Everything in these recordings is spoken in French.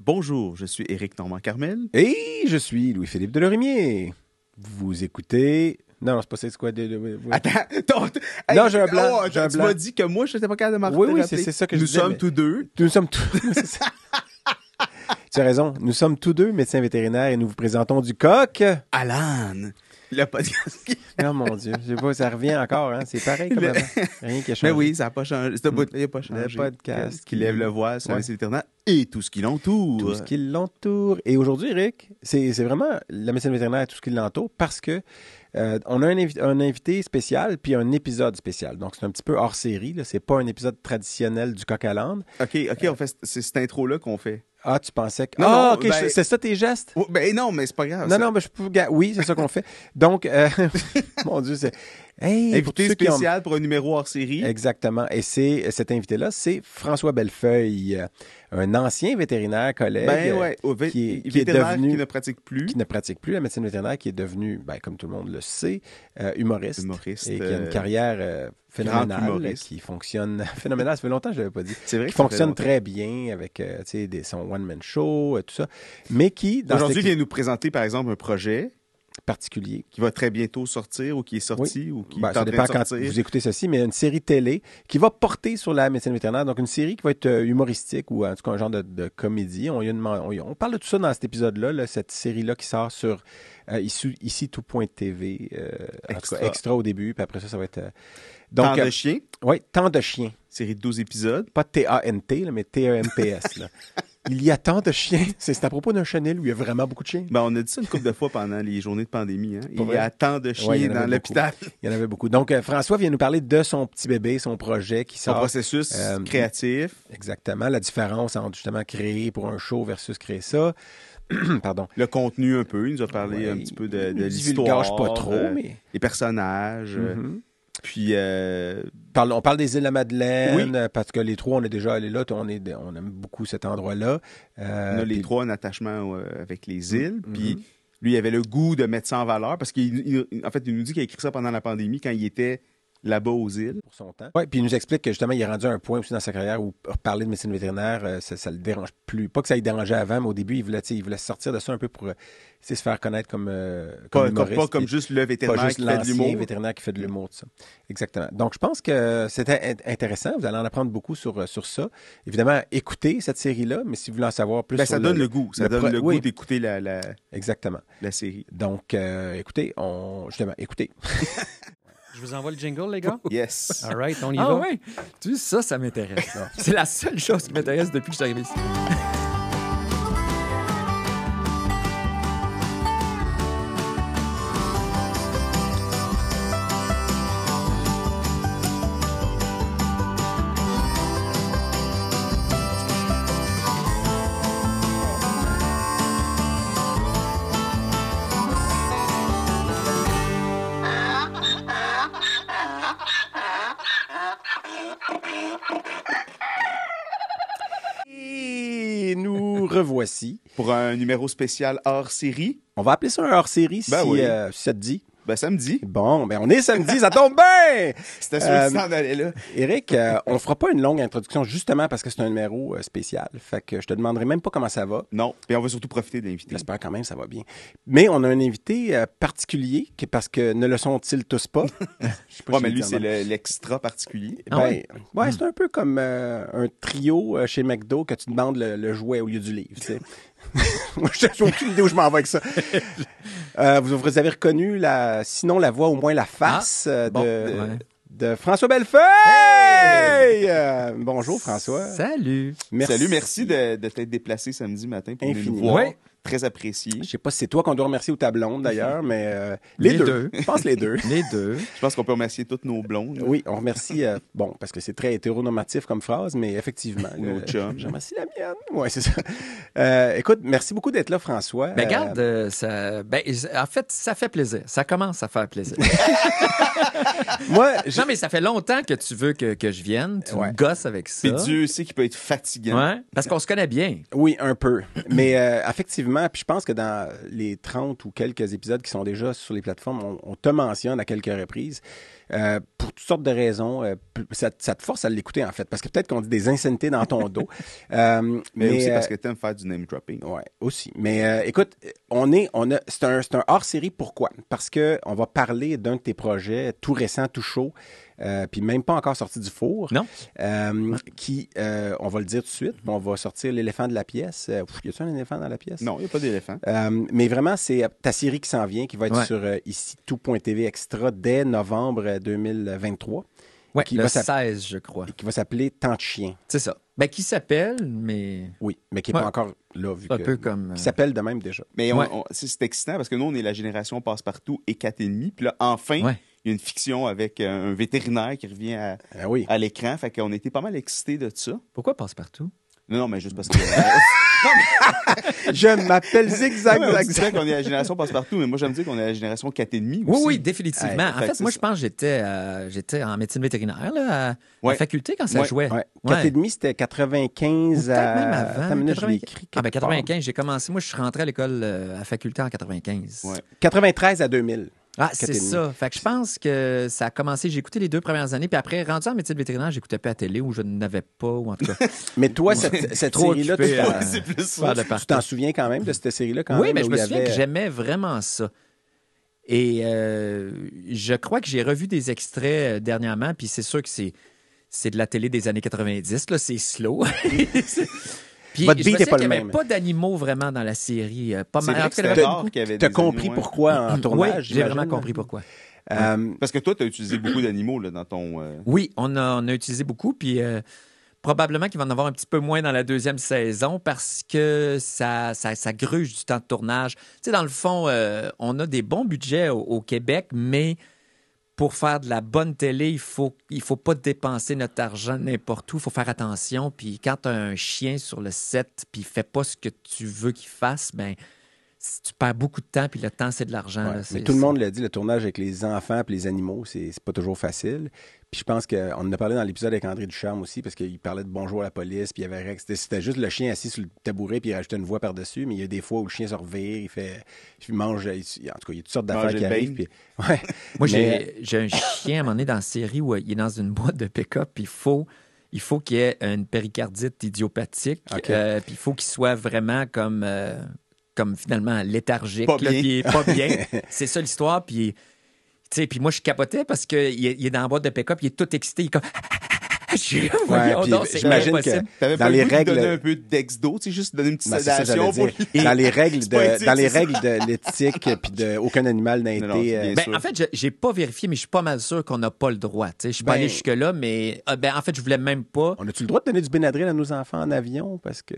Bonjour, je suis Éric Normand-Carmel. Et je suis Louis-Philippe Delorimier. Vous écoutez... Non, non, c'est pas ça, c'est quoi? De, de- de- Attends, ton- Non, j'ai un blanc, oh, un tu m'as dit que moi, je n'étais pas capable de m'en Oui, oui, c'est- ça que je Nous disais, sommes mais- tous deux. Nous sommes tous... tu as raison. Nous sommes tous deux médecins vétérinaires et nous vous présentons du coq. Alan, le podcast. Oh mon Dieu, je sais pas, ça revient encore, hein? C'est pareil comme Le- avant. Rien qui a changé. Mais oui, ça n'a pas changé. Ce bout-là, il n'a pas changé. podcast qui lève le voile sur Ouais. vétérinaires et tout ce qui l'entoure. Tout ce qui l'entoure. Et aujourd'hui, Eric, c'est c'est vraiment la médecine vétérinaire et tout ce qui l'entoure parce que euh, on a un, invi- un invité spécial puis un épisode spécial. Donc, c'est un petit peu hors série. C'est pas un épisode traditionnel du coq à l'âne. OK, OK, on fait c'est cette intro-là qu'on fait. Ah, tu pensais que. Non, ah, non, OK, ben- c'est ça tes gestes? Oh, ben non, mais c'est pas grave. Non, ça. non, mais je peux. Oui, c'est ça qu'on fait. Donc, euh, mon Dieu, c'est. Hey, Invité qui ont- spécial pour un numéro hors série. Exactement. Et c'est cet invité-là, c'est François Bellefeuille, un ancien vétérinaire collègue Ben ouais, au vé- qui est- qui est vétérinaire devenu- qui ne pratique plus. qui ne pratique plus la médecine vétérinaire, qui est devenu, ben, comme tout le monde le sait, euh, humoriste. Humoriste, Et qui a une euh, carrière euh, phénoménale, qui fonctionne phénoménale. Ça fait longtemps que je l'avais pas dit. C'est vrai Qui fonctionne très bien avec euh, des, son one-man show, euh, tout ça. Mais qui, Aujourd'hui, vient nous présenter, par exemple, un projet particulier, qui va très bientôt sortir ou qui est sorti ou qui Ben, est ça en train dépend de quand sortir? vous écoutez ceci, mais une série télé qui va porter sur la médecine vétérinaire. Donc, une série qui va être euh, humoristique ou en tout cas un genre de, de comédie. On, parle de tout ça dans cet épisode-là, là, cette série-là qui sort sur euh, ici, ici tout.tv. Euh, en tout Extra. cas, extra au début, puis après ça, ça va être. euh, Tant de chiens, oui, tant de chiens. série de 12 épisodes? Pas T-A-N-T, mais T-E-M-P-S. Il y a tant de chiens. C'est à propos d'un chenil où il y a vraiment beaucoup de chiens. Ben, on a dit ça une couple de fois pendant les journées de pandémie. Hein. Il y a tant de chiens Ouais, dans l'hôpital. Il y en avait beaucoup. Donc, euh, François vient nous parler de son petit bébé, son projet qui Son sort. processus Euh, créatif, Exactement, la différence entre justement créer pour un show versus créer ça. Pardon. le contenu un peu. Il nous a parlé Ouais, un petit peu de, de l'histoire. pas trop, euh, mais. Les personnages. Mhm. Puis, euh, on parle des îles de la Madeleine, Oui. euh, parce que les trois, on est déjà allés là, on, est, on aime beaucoup cet endroit-là. Euh, on a les puis- trois un attachement avec les îles. Mhm. Puis, lui, il avait le goût de mettre ça en valeur parce qu'il, il- en fait, il nous dit qu'il a écrit ça pendant la pandémie quand il était là-bas aux îles. pour son temps. Ouais, puis il nous explique que justement, il est rendu à un point aussi dans sa carrière où parler de médecine vétérinaire, euh, ça, ça le dérange plus. Pas que ça le dérangeait avant, mais au début, il voulait, il voulait sortir de ça un peu pour euh, se faire connaître comme, euh, comme Pas, comme, humoriste, pas comme juste le vétérinaire pas juste qui fait de l'humour. vétérinaire qui fait de l'humour, tout ça. Exactement. Donc, je pense que c'était in- intéressant. Vous allez en apprendre beaucoup sur, sur ça. Évidemment, écoutez cette série-là, mais si vous voulez en savoir plus Ben, sur ça donne le goût. Ça le donne pro- le oui. goût d'écouter la, la, Exactement. la série. Donc, euh, écoutez, on, justement, écoutez. Je vous envoie le jingle, les gars? Yes. All right, on y Ah va. ouais? Tu sais, ça, ça m'intéresse. C'est la seule chose qui m'intéresse depuis que je suis arrivé ici. Pour un numéro spécial hors série, On va appeler ça un hors-série Ben si, oui. euh, si ça te dit. Ben samedi. Bon, ben on est samedi, ça tombe bien! C'était sûr Euh, que là. Eric, euh, on fera pas une longue introduction justement parce que c'est un numéro euh, spécial. Fait que je te demanderai même pas comment ça va. Non. Puis on va surtout profiter de l'invité. J'espère quand même que ça va bien. Mais on a un invité euh, particulier qui- parce que ne le sont-ils tous pas? Je sais pas Ouais, mais lui, c'est le- l'extra particulier. Ben, Ah ouais, ouais? c'est un peu comme euh, un trio euh, chez McDo que tu demandes le, le jouet au lieu du livre. tu sais. Moi, je n'ai aucune idée où je m'en vais avec ça. Euh, vous, vous avez reconnu, la, sinon la voix, au moins la face euh, bon, de, ouais. de François Bellefeuille! Euh, bonjour François. Salut. Salut, merci de, de t'être déplacé samedi matin pour venir nous voir. Ouais. Très apprécié. Je sais pas si c'est toi qu'on doit remercier ou ta blonde d'ailleurs, mais euh, les, Les deux. deux. Je pense les deux. Les deux. Je pense qu'on peut remercier toutes nos blondes. Oui, on remercie, euh, bon, parce que c'est très hétéronormatif comme phrase, mais effectivement. Nos euh, chums. Je remercie la mienne. Oui, c'est ça. Euh, écoute, merci beaucoup d'être là, François. Ben, garde, euh, ça, ben, en fait, ça fait plaisir. Ça commence à faire plaisir. moi, j'ai- non, mais ça fait longtemps que tu veux que, que je vienne. Tu Ouais. me gosses avec ça. Puis Dieu sait qu'il peut être fatigant. Ouais, parce qu'on se connaît bien. Oui, un peu. Mais euh, effectivement, puis je pense que dans les 30 ou quelques épisodes qui sont déjà sur les plateformes, on, on te mentionne à quelques reprises. euh, pour toutes sortes de raisons. euh, ça, ça te force à l'écouter, en fait, parce que peut-être qu'on dit des insanités dans ton dos. Euh, Mais, aussi parce que t'aimes faire du name dropping. Ouais, aussi. Mais écoute, on est, on a, c'est un, un hors-série. Pourquoi? Parce que on va parler d'un de tes projets tout récent, tout chaud, euh, puis même pas encore sorti du four. Non. Euh, qui, euh, on va le dire tout de suite. On va sortir l'éléphant de la pièce. Pff, y a-t-il un éléphant dans la pièce? Non, il n'y a pas d'éléphant. Euh, mais vraiment, c'est ta série qui s'en vient, qui va être Ouais. sur euh, ici tout.tv extra dès novembre euh, 2023, Ouais, Qui le va s'app- 16, je crois. qui va s'appeler Tant de chien. C'est ça. Ben, qui s'appelle, mais Oui, mais qui n'est Ouais. pas encore là, vu un que. peu comme. Qui s'appelle de même déjà. Mais on- Ouais. on- c'est c'est excitant parce que nous, on est la génération passe-partout et 4,5. Puis là, enfin, Ouais. Il y a une fiction avec euh, un vétérinaire qui revient à, Ah oui. à l'écran. Fait qu'on était pas mal excités de ça. Pourquoi passe-partout? Non, non, mais juste parce que. Je m'appelle Zigzag on Zag. qu'on est la génération passe-partout, mais moi, j'aime dire qu'on est la génération 4,5 Oui, aussi. oui, définitivement. Ouais, en fait moi, je pense que j'étais, euh, j'étais en médecine vétérinaire là, à, Ouais. à faculté quand ça Ouais. jouait. Ouais. Ouais. 4,5, c'était 95 Ou peut-être à. même avant. Attends une minute, je l'ai 95. écrit. Ah, ben quelque part. 95, j'ai commencé. Moi, je suis rentré à l'école euh, à faculté en 95. Ouais. 93 à 2000. Ah, c'est 4,5. ça. Fait que je pense que ça a commencé. J'ai écouté les deux premières années, puis après, rendu en médecine vétérinaire, j'écoutais pas à télé ou je n'avais pas, ou en tout cas. Mais toi, cette, série-là, tu occupé t'en- de souviens quand même de cette série-là quand oui, même? mais je me souviens avait- que j'aimais vraiment ça. Et euh, je crois que j'ai revu des extraits euh, dernièrement, puis c'est sûr que c'est c'est de la télé des années 90, là, c'est slow. puis Votre beat pas le n'y avait même. pas d'animaux vraiment dans la série. euh, Pas mal. il T'as des compris pourquoi en Oui, tournage? j'ai vraiment compris pourquoi. Euh, Parce que toi, tu as utilisé beaucoup d'animaux là, dans ton. euh, Oui, on a, on a utilisé beaucoup, puis euh, probablement qu'il va en avoir un petit peu moins dans la deuxième saison parce que ça, ça, ça gruge du temps de tournage. Tu sais, dans le fond, euh, on a des bons budgets au, au Québec, mais pour faire de la bonne télé, il faut, il faut pas dépenser notre argent n'importe où. Il faut faire attention. Puis quand tu as un chien sur le set, puis il fait pas ce que tu veux qu'il fasse, ben si tu perds beaucoup de temps, puis le temps, c'est de l'argent. ouais. Mais tout le monde l'a dit, le tournage avec les enfants et les animaux, c'est c'est pas toujours facile. Puis je pense qu'on en a parlé dans l'épisode avec André Ducharme aussi, parce qu'il parlait de bonjour à la police, puis il y avait c'était- c'était juste le chien assis sur le tabouret, puis il rajoutait une voix par-dessus, mais il y a des fois où le chien se revire, il fait, il mange, il- en tout cas, il y a toutes sortes d'affaires qui arrivent. bane. Puis, ouais. Moi, Mais- j'ai un chien à un moment donné dans la série où euh, il est dans une boîte de pick-up, puis il faut, il faut qu'il ait une péricardite idiopathique, euh, puis il faut qu'il soit vraiment comme, euh, comme finalement léthargique, Pas là, bien. puis il est pas bien. C'est ça l'histoire, puis puis moi je capotais parce qu'il est, il est dans la boîte de pick-up, il est tout excité, il est comme J'imagine que Dans les règles- un peu d'ex-do, tu sais, juste donner une petite Ben, sédation. Dans les règles de, éthique, dans les règles de l'éthique, puis de aucun animal n'a été. euh, Ben, en fait, je- j'ai pas vérifié, mais je suis pas mal sûr qu'on n'a pas le droit. tu sais. Je suis pas Ben- allé jusque-là, mais euh, ben, en fait, je voulais même pas. On a-tu le droit de donner du Benadryl à nos enfants en avion? Parce que.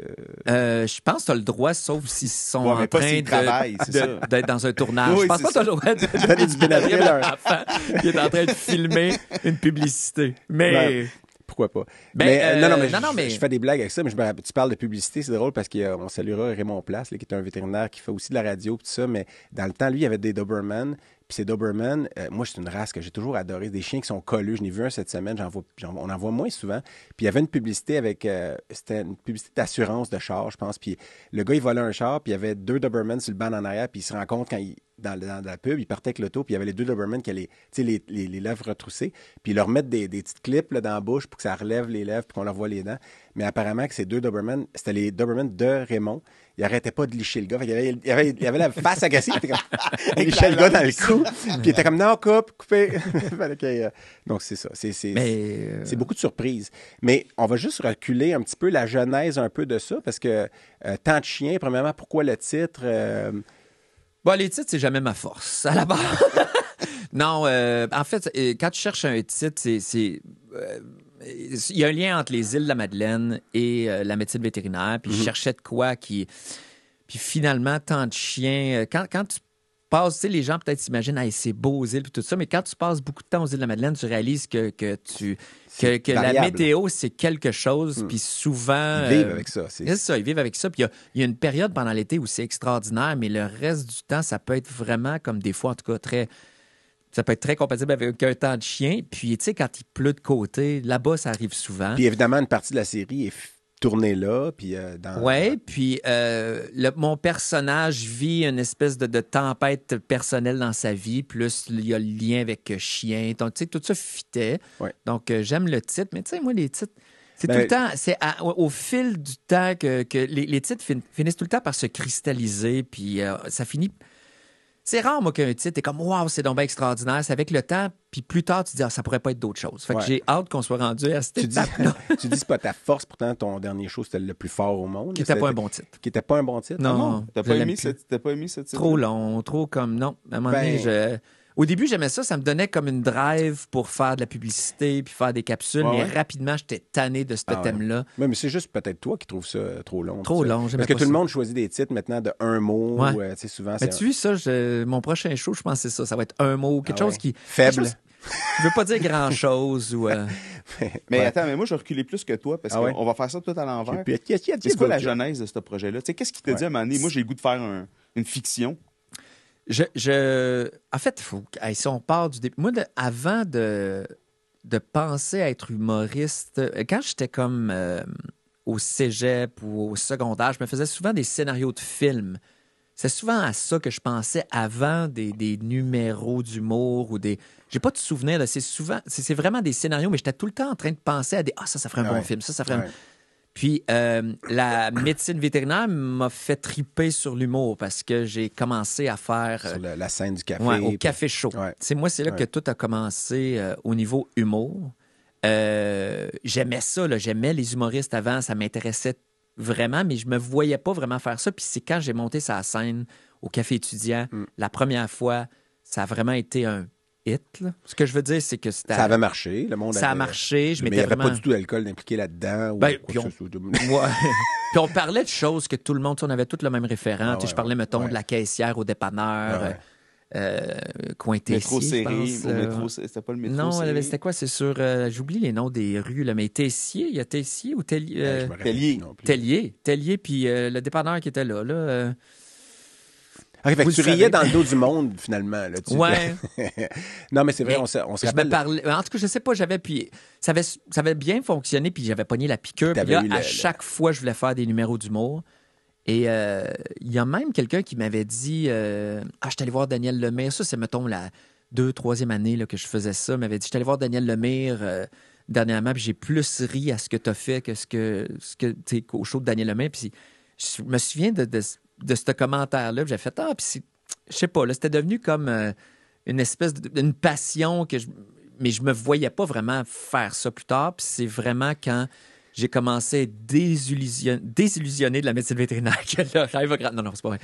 Euh, je pense que tu as le droit, sauf s'ils sont Ouais, en train de- d'être dans un tournage. Je pense c'est pas que tu as le droit de Donner du Benadryl à un- enfant qui est en train de filmer une publicité. Mais. Pourquoi pas? Ben, mais, euh, non, non, euh, mais, non, je, non, mais- je fais des blagues avec ça, mais je tu parles de publicité, c'est drôle parce qu'on saluera Raymond Place, là, qui est un vétérinaire qui fait aussi de la radio, tout ça, mais dans le temps, lui, il y avait des Doberman, puis ces Doberman, euh, moi, c'est une race que j'ai toujours adoré, des chiens qui sont colleux, j'en ai vu un cette semaine, j'en vois, on en voit moins souvent, puis il y avait une publicité avec, euh, c'était une publicité d'assurance de char, je pense, puis le gars, il volait un char, puis il y avait deux Doberman sur le banc en arrière, puis il se rend compte quand il dans, dans la pub, il partait avec l'auto, puis il y avait les deux Doberman qui avaient les, les, lèvres retroussées, puis ils leur mettent des, des petites clips là, dans la bouche pour que ça relève les lèvres, puis qu'on leur voit les dents. Mais apparemment que ces deux Doberman, c'était les Doberman de Raymond. Il arrêtait pas de licher le gars. Fait qu'il avait, il, avait, il avait la face agressive. Il était comme, il lichait le gars dans le cou. Puis il était comme, non, coupe, qu'il, euh, Donc, c'est ça. C'est, euh, c'est beaucoup de surprises. Mais on va juste reculer un petit peu la genèse un peu de ça, parce que euh, Tant de chiens, premièrement, pourquoi le titre? Euh, bon, les titres, c'est jamais ma force, à la base. non, euh, en fait, euh, quand tu cherches un titre, c'est. euh, il y a un lien entre les îles de la Madeleine et euh, la médecine vétérinaire. Puis je cherchais de quoi qui. Puis finalement, tant de chiens. Quand, quand tu passes, tu sais, les gens peut-être s'imaginent, hey, c'est beau aux îles puis tout ça, mais quand tu passes beaucoup de temps aux îles de la Madeleine, tu réalises que, que, tu, que, la météo, c'est quelque chose. Puis souvent. ils vivent euh, avec ça. C'est, c'est ça, ils vivent avec ça. Puis il y a- il y, a une période pendant l'été où c'est extraordinaire, mais le reste du temps, ça peut être vraiment comme des fois, en tout cas, très. Ça peut être très compatible avec un temps de chien. Puis, tu sais, quand il pleut de côté, là-bas, ça arrive souvent. Puis évidemment, une partie de la série est tourné là, puis euh, dans... Ouais, puis euh, le- mon personnage vit une espèce de, de tempête personnelle dans sa vie, plus il y a le lien avec euh, chien. Donc, tu sais, tout ça fitait. Ouais. Donc, euh, j'aime le titre, mais tu sais, moi, les titres, c'est Ben- tout le temps, c'est au, fil du temps que, que les, les titres fin- finissent tout le temps par se cristalliser, puis ça finit. C'est rare, moi, qu'un titre est comme Waouh, c'est donc bien extraordinaire. C'est avec le temps, puis plus tard, tu dis Ah, ça pourrait pas être d'autre chose. Fait que Ouais. j'ai hâte qu'on soit rendu à cette Tu dis, étape-là, tu dis c'est pas ta force, pourtant ton dernier show c'était le plus fort au monde. qui n'était pas un bon titre. Qui était pas un bon titre. Non. Ah bon? T'as Je pas, aimé t'as pas aimé cette Trop long, trop comme. Non. À un moment donné, Ben- je- Au début, j'aimais ça. Ça me donnait comme une drive pour faire de la publicité puis faire des capsules. Ouais, mais ouais. rapidement, j'étais tanné de ce Ah thème-là. Ouais, mais c'est juste peut-être toi qui trouves ça euh, trop long. Trop ça. long, Parce que tout le monde choisit des titres maintenant de un mot. Ouais. euh, tu sais, souvent, Mais c'est tu vois, ça, je- mon prochain show, je pense que c'est ça. Ça va être un mot, quelque Ah chose ouais. qui. Faible. quelque chose- Je veux pas dire grand-chose ou. euh, Mais Ouais. attends, mais moi, je vais reculer plus que toi parce Ah ouais? qu'on va faire ça tout à l'envers. Puis, qui- qui- qui a dit C'est quoi la genèse de ce projet-là? Qu'est-ce qui t'a Ouais. dit à un moment donné? Moi, j'ai le goût de faire un- une fiction. Je, je- En fait, faut... si on part du début. Moi, de- avant de... de penser à être humoriste, euh, quand j'étais comme euh, au cégep ou au secondaire, je me faisais souvent des scénarios de films. C'est souvent à ça que je pensais avant des, des numéros d'humour ou des. J'ai pas de souvenir. C'est souvent. C'est c'est vraiment des scénarios, mais j'étais tout le temps en train de penser à des. Ah, ça, ça ferait un Ouais. bon film. Ça, ça ferait un- Ouais. Puis euh, la médecine vétérinaire m'a fait triper sur l'humour parce que j'ai commencé à faire euh, Sur la scène du café. ouais, au café chaud. Ouais. C'est moi, c'est là Ouais. que tout a commencé euh, au niveau humour. Euh, j'aimais ça, j'aimais les humoristes avant, ça m'intéressait vraiment, mais je me voyais pas vraiment faire ça. Puis c'est quand j'ai monté sa scène au café étudiant, Mm. la première fois, ça a vraiment été un hit. là. Ce que je veux dire, c'est que c'était Ça avait marché. Le monde ça a avait- marché. Je Mais il n'y m'étais avait vraiment... pas du tout d'alcool impliqué là-dedans. ou Ben, quoi puis que on- ce soit. Ouais. Puis on parlait de choses que tout le monde, on avait tout le même référent. Ah Tu sais, ouais, je parlais, mettons, ouais. de la caissière au dépanneur, Ah ouais. euh, coin Métro je pense, Au euh, métro, c'était pas le métro Non, c'était quoi? C'est sur. euh, J'oublie les noms des rues, là, mais Tessier, il y a Tessier ou Tellier? Ouais, euh, je me rappelle Tellier. Tellier. Tellier, puis euh, le dépanneur qui était là. là Ok, fait que Vous tu riais dans le dos du monde, finalement. Là, tu- Ouais. non, mais c'est vrai, Mais on se, rappelle. parlais. En tout cas, je sais pas, j'avais. Puis ça avait, ça avait bien fonctionné, puis j'avais pogné la piqûre. Puis là, à le- chaque fois, je voulais faire des numéros d'humour. Et euh, il y a même quelqu'un qui m'avait dit euh, Ah, je suis allé voir Daniel Lemire. Ça, c'est, mettons, la deux, troisième année là, que je faisais ça. Il m'avait dit Je suis allé voir Daniel Lemire euh, dernièrement, puis j'ai plus ri à ce que tu as fait que ce que, ce que tu sais, au show de Daniel Lemire. Puis je me souviens de, de, de ce commentaire-là. J'ai fait Ah, puis c'est- je sais pas, là, c'était devenu comme euh, une espèce de- une passion que je. Mais je me voyais pas vraiment faire ça plus tard. Puis c'est vraiment quand j'ai commencé à être désillusion- désillusionné de la médecine vétérinaire que Non, non, c'est pas vrai.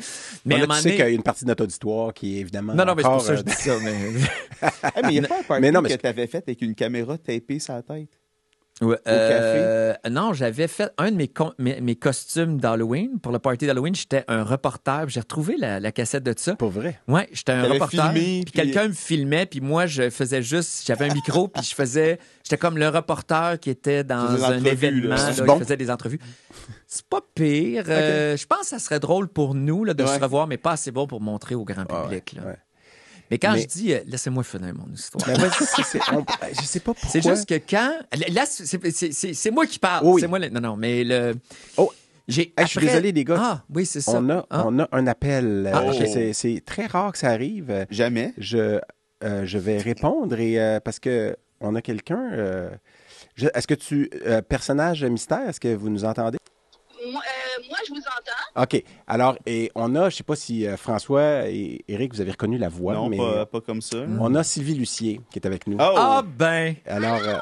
Mais Bon, là, tu sais donné- qu'il y a une partie de notre auditoire qui est évidemment. Non, non, mais c'est pour ça que je euh, dis ça. Mais... Hey, mais il n'y a pas un Mais non, mais que tu avais fait avec une caméra tapée sur la tête. Ouais, euh, Non, j'avais fait un de mes, con- mes, mes costumes d'Halloween. Pour le party d'Halloween, j'étais un reporter. J'ai retrouvé la, la cassette de ça. Pour vrai? Ouais, j'étais un reporter. filmé, puis puis- quelqu'un me filmait, puis moi, je faisais juste. J'avais un micro, puis je faisais. J'étais comme le reporter qui était dans un événement. là. là, bon? faisait des entrevues. C'est pas pire. Euh, je pense que ça serait drôle pour nous là, de Ouais. se revoir, mais pas assez bon pour montrer au grand public. ouais. Mais quand Mais- je dis. euh, Laissez-moi finir mon histoire. Mais vas-y, c'est- c'est- on- je sais pas pourquoi. C'est juste que quand. Là, c'est- c'est c'est- c'est moi qui parle. Oui. C'est moi. Non, non, mais le. Oh. J'ai. Hey, je suis après- désolé, les gars. Ah, oui, c'est ça. On a, Ah. on a un appel. Ah, Euh, c'est- C'est très rare que ça arrive. Jamais. Je, euh, je vais répondre et euh, parce que on a quelqu'un. euh, je- est-ce que tu euh, personnage mystère Est-ce que vous nous entendez? Moi, euh, moi, je vous entends. Ok. Alors et on a, je sais pas si euh, François et Eric vous avez reconnu la voix, non, mais pas, pas comme ça. on a Sylvie Lucier qui est avec nous. Oh! Ah, ben. Alors. euh,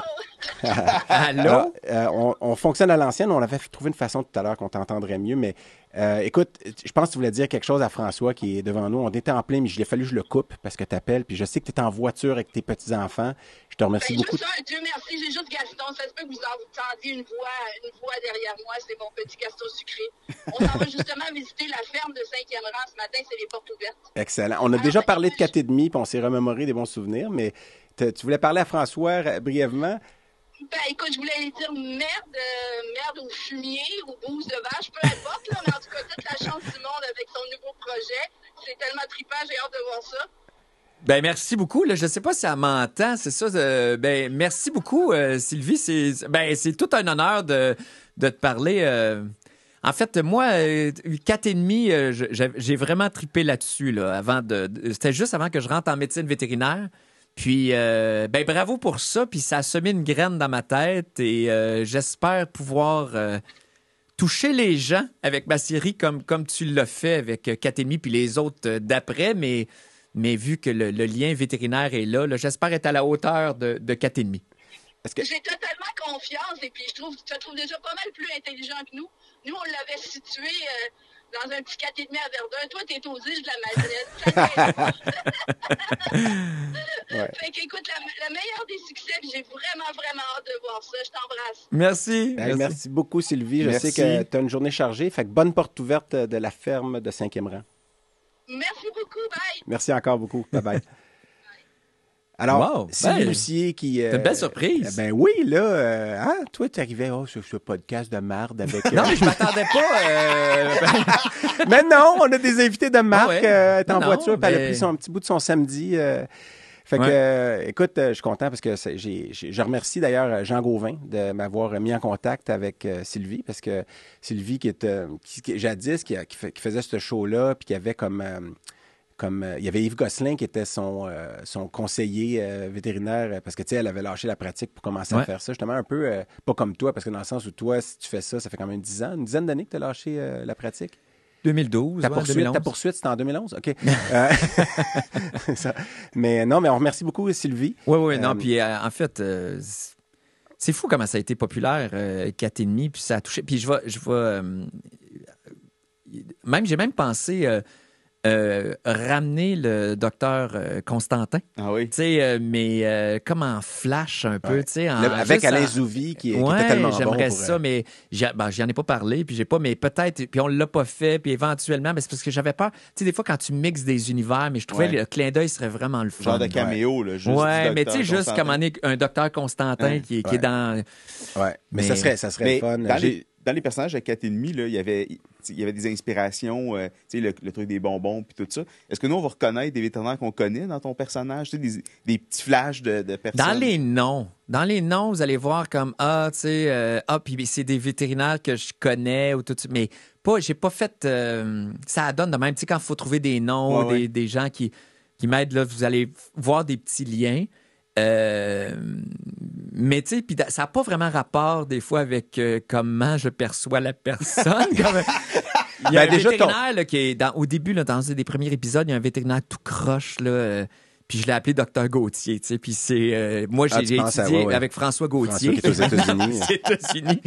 Allô? Alors, euh, on, on fonctionne à l'ancienne. On avait trouvé une façon tout à l'heure qu'on t'entendrait mieux, mais euh, écoute, je pense que tu voulais dire quelque chose à François qui est devant nous. On était en plein, mais il a fallu que je le coupe parce que tu appelles. Puis je sais que tu es en voiture avec tes petits-enfants. Je te remercie Ben, beaucoup. juste un, Dieu merci, j'ai juste Gaston. Ça se peut que vous entendiez une voix, une voix derrière moi. C'est mon petit Gaston sucré. On s'en va justement visiter la ferme de 5e rang ce matin. C'est les portes ouvertes. Excellent. On a Alors, déjà ben, parlé de écoute, 4 et demi, puis on s'est remémoré des bons souvenirs, mais tu voulais parler à François euh, brièvement. Ben, écoute, je voulais aller dire merde, euh, merde au fumier, ou bouse de vache, peu importe, là, mais en tout cas, toute la chance du monde avec son nouveau projet. C'est tellement trippant, j'ai hâte de voir ça. Ben merci beaucoup. Là, je sais pas si elle m'entend, c'est ça. euh, ben merci beaucoup, euh, Sylvie. C'est ben c'est tout un honneur de, de te parler. En fait, moi, quatre et demi, j'ai vraiment tripé là-dessus. Là, avant de- c'était juste avant que je rentre en médecine vétérinaire. Puis, euh, ben bravo pour ça. Puis ça a semé une graine dans ma tête et euh, j'espère pouvoir euh, toucher les gens avec ma série comme, comme tu l'as fait avec euh, 4,5 puis les autres d'après, mais, mais vu que le, lien vétérinaire est là, j'espère être à la hauteur de, de 4,5. Est-ce que J'ai totalement confiance et puis je trouve, je te trouve déjà pas mal plus intelligent que nous. Nous, on l'avait situé dans un petit 4,5 à Verdun. Toi, t'es aux îles de la Madeleine. Ouais. Fait qu'écoute, la, la meilleure des succès, puis j'ai vraiment, vraiment hâte de voir ça. Je t'embrasse. Merci. Merci. beaucoup, Sylvie. Je Merci. sais que tu as une journée chargée. Fait que bonne porte ouverte de la ferme de 5e rang. Merci beaucoup. Bye. Merci encore beaucoup. Bye bye. Alors, Wow, Sylvie ben, Lucier qui. euh, c'est une belle surprise. Ben oui, là, euh, hein, toi, tu arrivais oh, sur ce podcast de marde avec. euh, Non, mais je m'attendais pas. euh, mais non, on a des invités de marque. Ah ouais? euh, elle est en Non, voiture, puis elle a mais- pris son petit bout de son samedi. euh, fait que, Ouais. euh, écoute, euh, je suis content parce que c'est- j'ai, j'ai- je remercie d'ailleurs Jean Gauvin de m'avoir mis en contact avec euh, Sylvie parce que Sylvie, qui est euh, qui, qui- jadis, qui, qui faisait ce show-là, puis qui avait comme. Euh, comme il y avait Yves Gosselin qui était son, euh, son conseiller euh, vétérinaire parce que tu sais elle avait lâché la pratique pour commencer à faire ça justement un peu euh, pas comme toi parce que dans le sens où toi si tu fais ça ça fait quand même 10 ans une dizaine d'années que tu as lâché la pratique? 2012. ta ouais, poursuite, 2011. ta poursuite, c'était en 2011? OK. Euh, ça. Mais non, mais on remercie beaucoup Sylvie. Oui, oui, non. Puis euh, en fait, c'est- fou comment ça a été populaire, euh, 4,5, puis ça a touché. Puis je vais. Je vais même, j'ai même pensé euh, ramener le docteur euh, Constantin. Ah oui. Tu sais, euh, mais euh, comme en flash un peu, Ouais. tu sais. en- Le- avec Alain en- Zouvi qui, qui Ouais, était tellement bon. j'aimerais pour, ça, euh, mais j'y ben, j'y en ai pas parlé, puis j'ai pas, mais peut-être, puis on l'a pas fait, puis éventuellement, mais c'est parce que j'avais peur. Tu sais, des fois, quand tu mixes des univers, mais je trouvais Ouais. le clin d'œil serait vraiment le fun. Genre de caméo, là. Juste ouais, du mais tu sais, juste comme est un docteur Constantin Ouais. qui, est- qui Ouais. est dans. Ouais, mais, Mais- ça serait, ça serait Mais fun. dans, J'ai- les, dans les personnages de 4,5, là, il y avait, il y avait des inspirations, euh, tu sais, le, le truc des bonbons puis tout ça. Est-ce que nous, on va reconnaître des vétérinaires qu'on connaît dans ton personnage? Tu sais, des, des petits flashs de, de personnes? Dans les noms, dans les noms, vous allez voir comme ah, tu sais, euh, ah, puis c'est des vétérinaires que je connais ou tout ça, mais pas, j'ai pas fait. euh, ça donne de même, tu sais, quand il faut trouver des noms, Ouais, des, ouais. des gens qui, qui m'aident là, vous allez voir des petits liens. Euh, mais tu sais, puis ça n'a pas vraiment rapport des fois avec euh, comment je perçois la personne. Comme- Il y a Ben, un déjà, ton- vétérinaire là, qui est dans, au début, là, dans un des premiers épisodes, il y a un vétérinaire tout croche. Là, euh, puis je l'ai appelé Docteur Gauthier. tu sais, Puis c'est. euh, moi, j'ai Ah, j'ai à- étudié ouais, ouais. avec François Gauthier. François qui est aux États-Unis. aux États-Unis.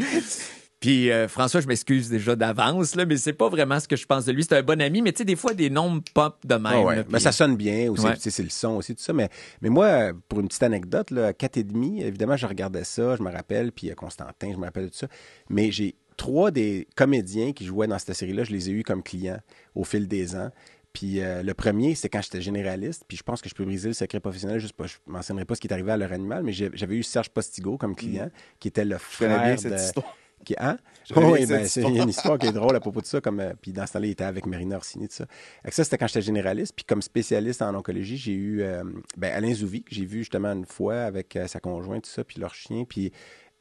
Puis euh, François, je m'excuse déjà d'avance, là, mais c'est pas vraiment ce que je pense de lui. C'est un bon ami, mais tu sais, des fois, des noms pop de même. Ah ouais. là, Mais ça sonne bien aussi, Ouais. tu sais, c'est le son aussi, tout ça. Mais, mais moi, pour une petite anecdote, là, à 4 et demi, évidemment, je regardais ça, je me rappelle, puis euh, Constantin, je me rappelle de tout ça. Mais j'ai trois des comédiens qui jouaient dans cette série-là, je les ai eus comme clients au fil des ans. Puis euh, le premier, c'est quand j'étais généraliste, puis je pense que je peux briser le secret professionnel, juste pas, je mentionnerai pas ce qui est arrivé à leur animal, mais j'avais eu Serge Postigo comme client, qui était le bien frère cette de... histoire. Qui, hein? Oui, ben, c'est il y a histoire. une histoire qui est drôle à propos de ça. Comme, euh, puis dans ce temps-là, il était avec Marina Orsini, tout ça. Ça, c'était quand j'étais généraliste. Puis comme spécialiste en oncologie, j'ai eu euh, ben, Alain Zouvi, que j'ai vu justement une fois avec euh, sa conjointe, tout ça, puis leur chien. Puis,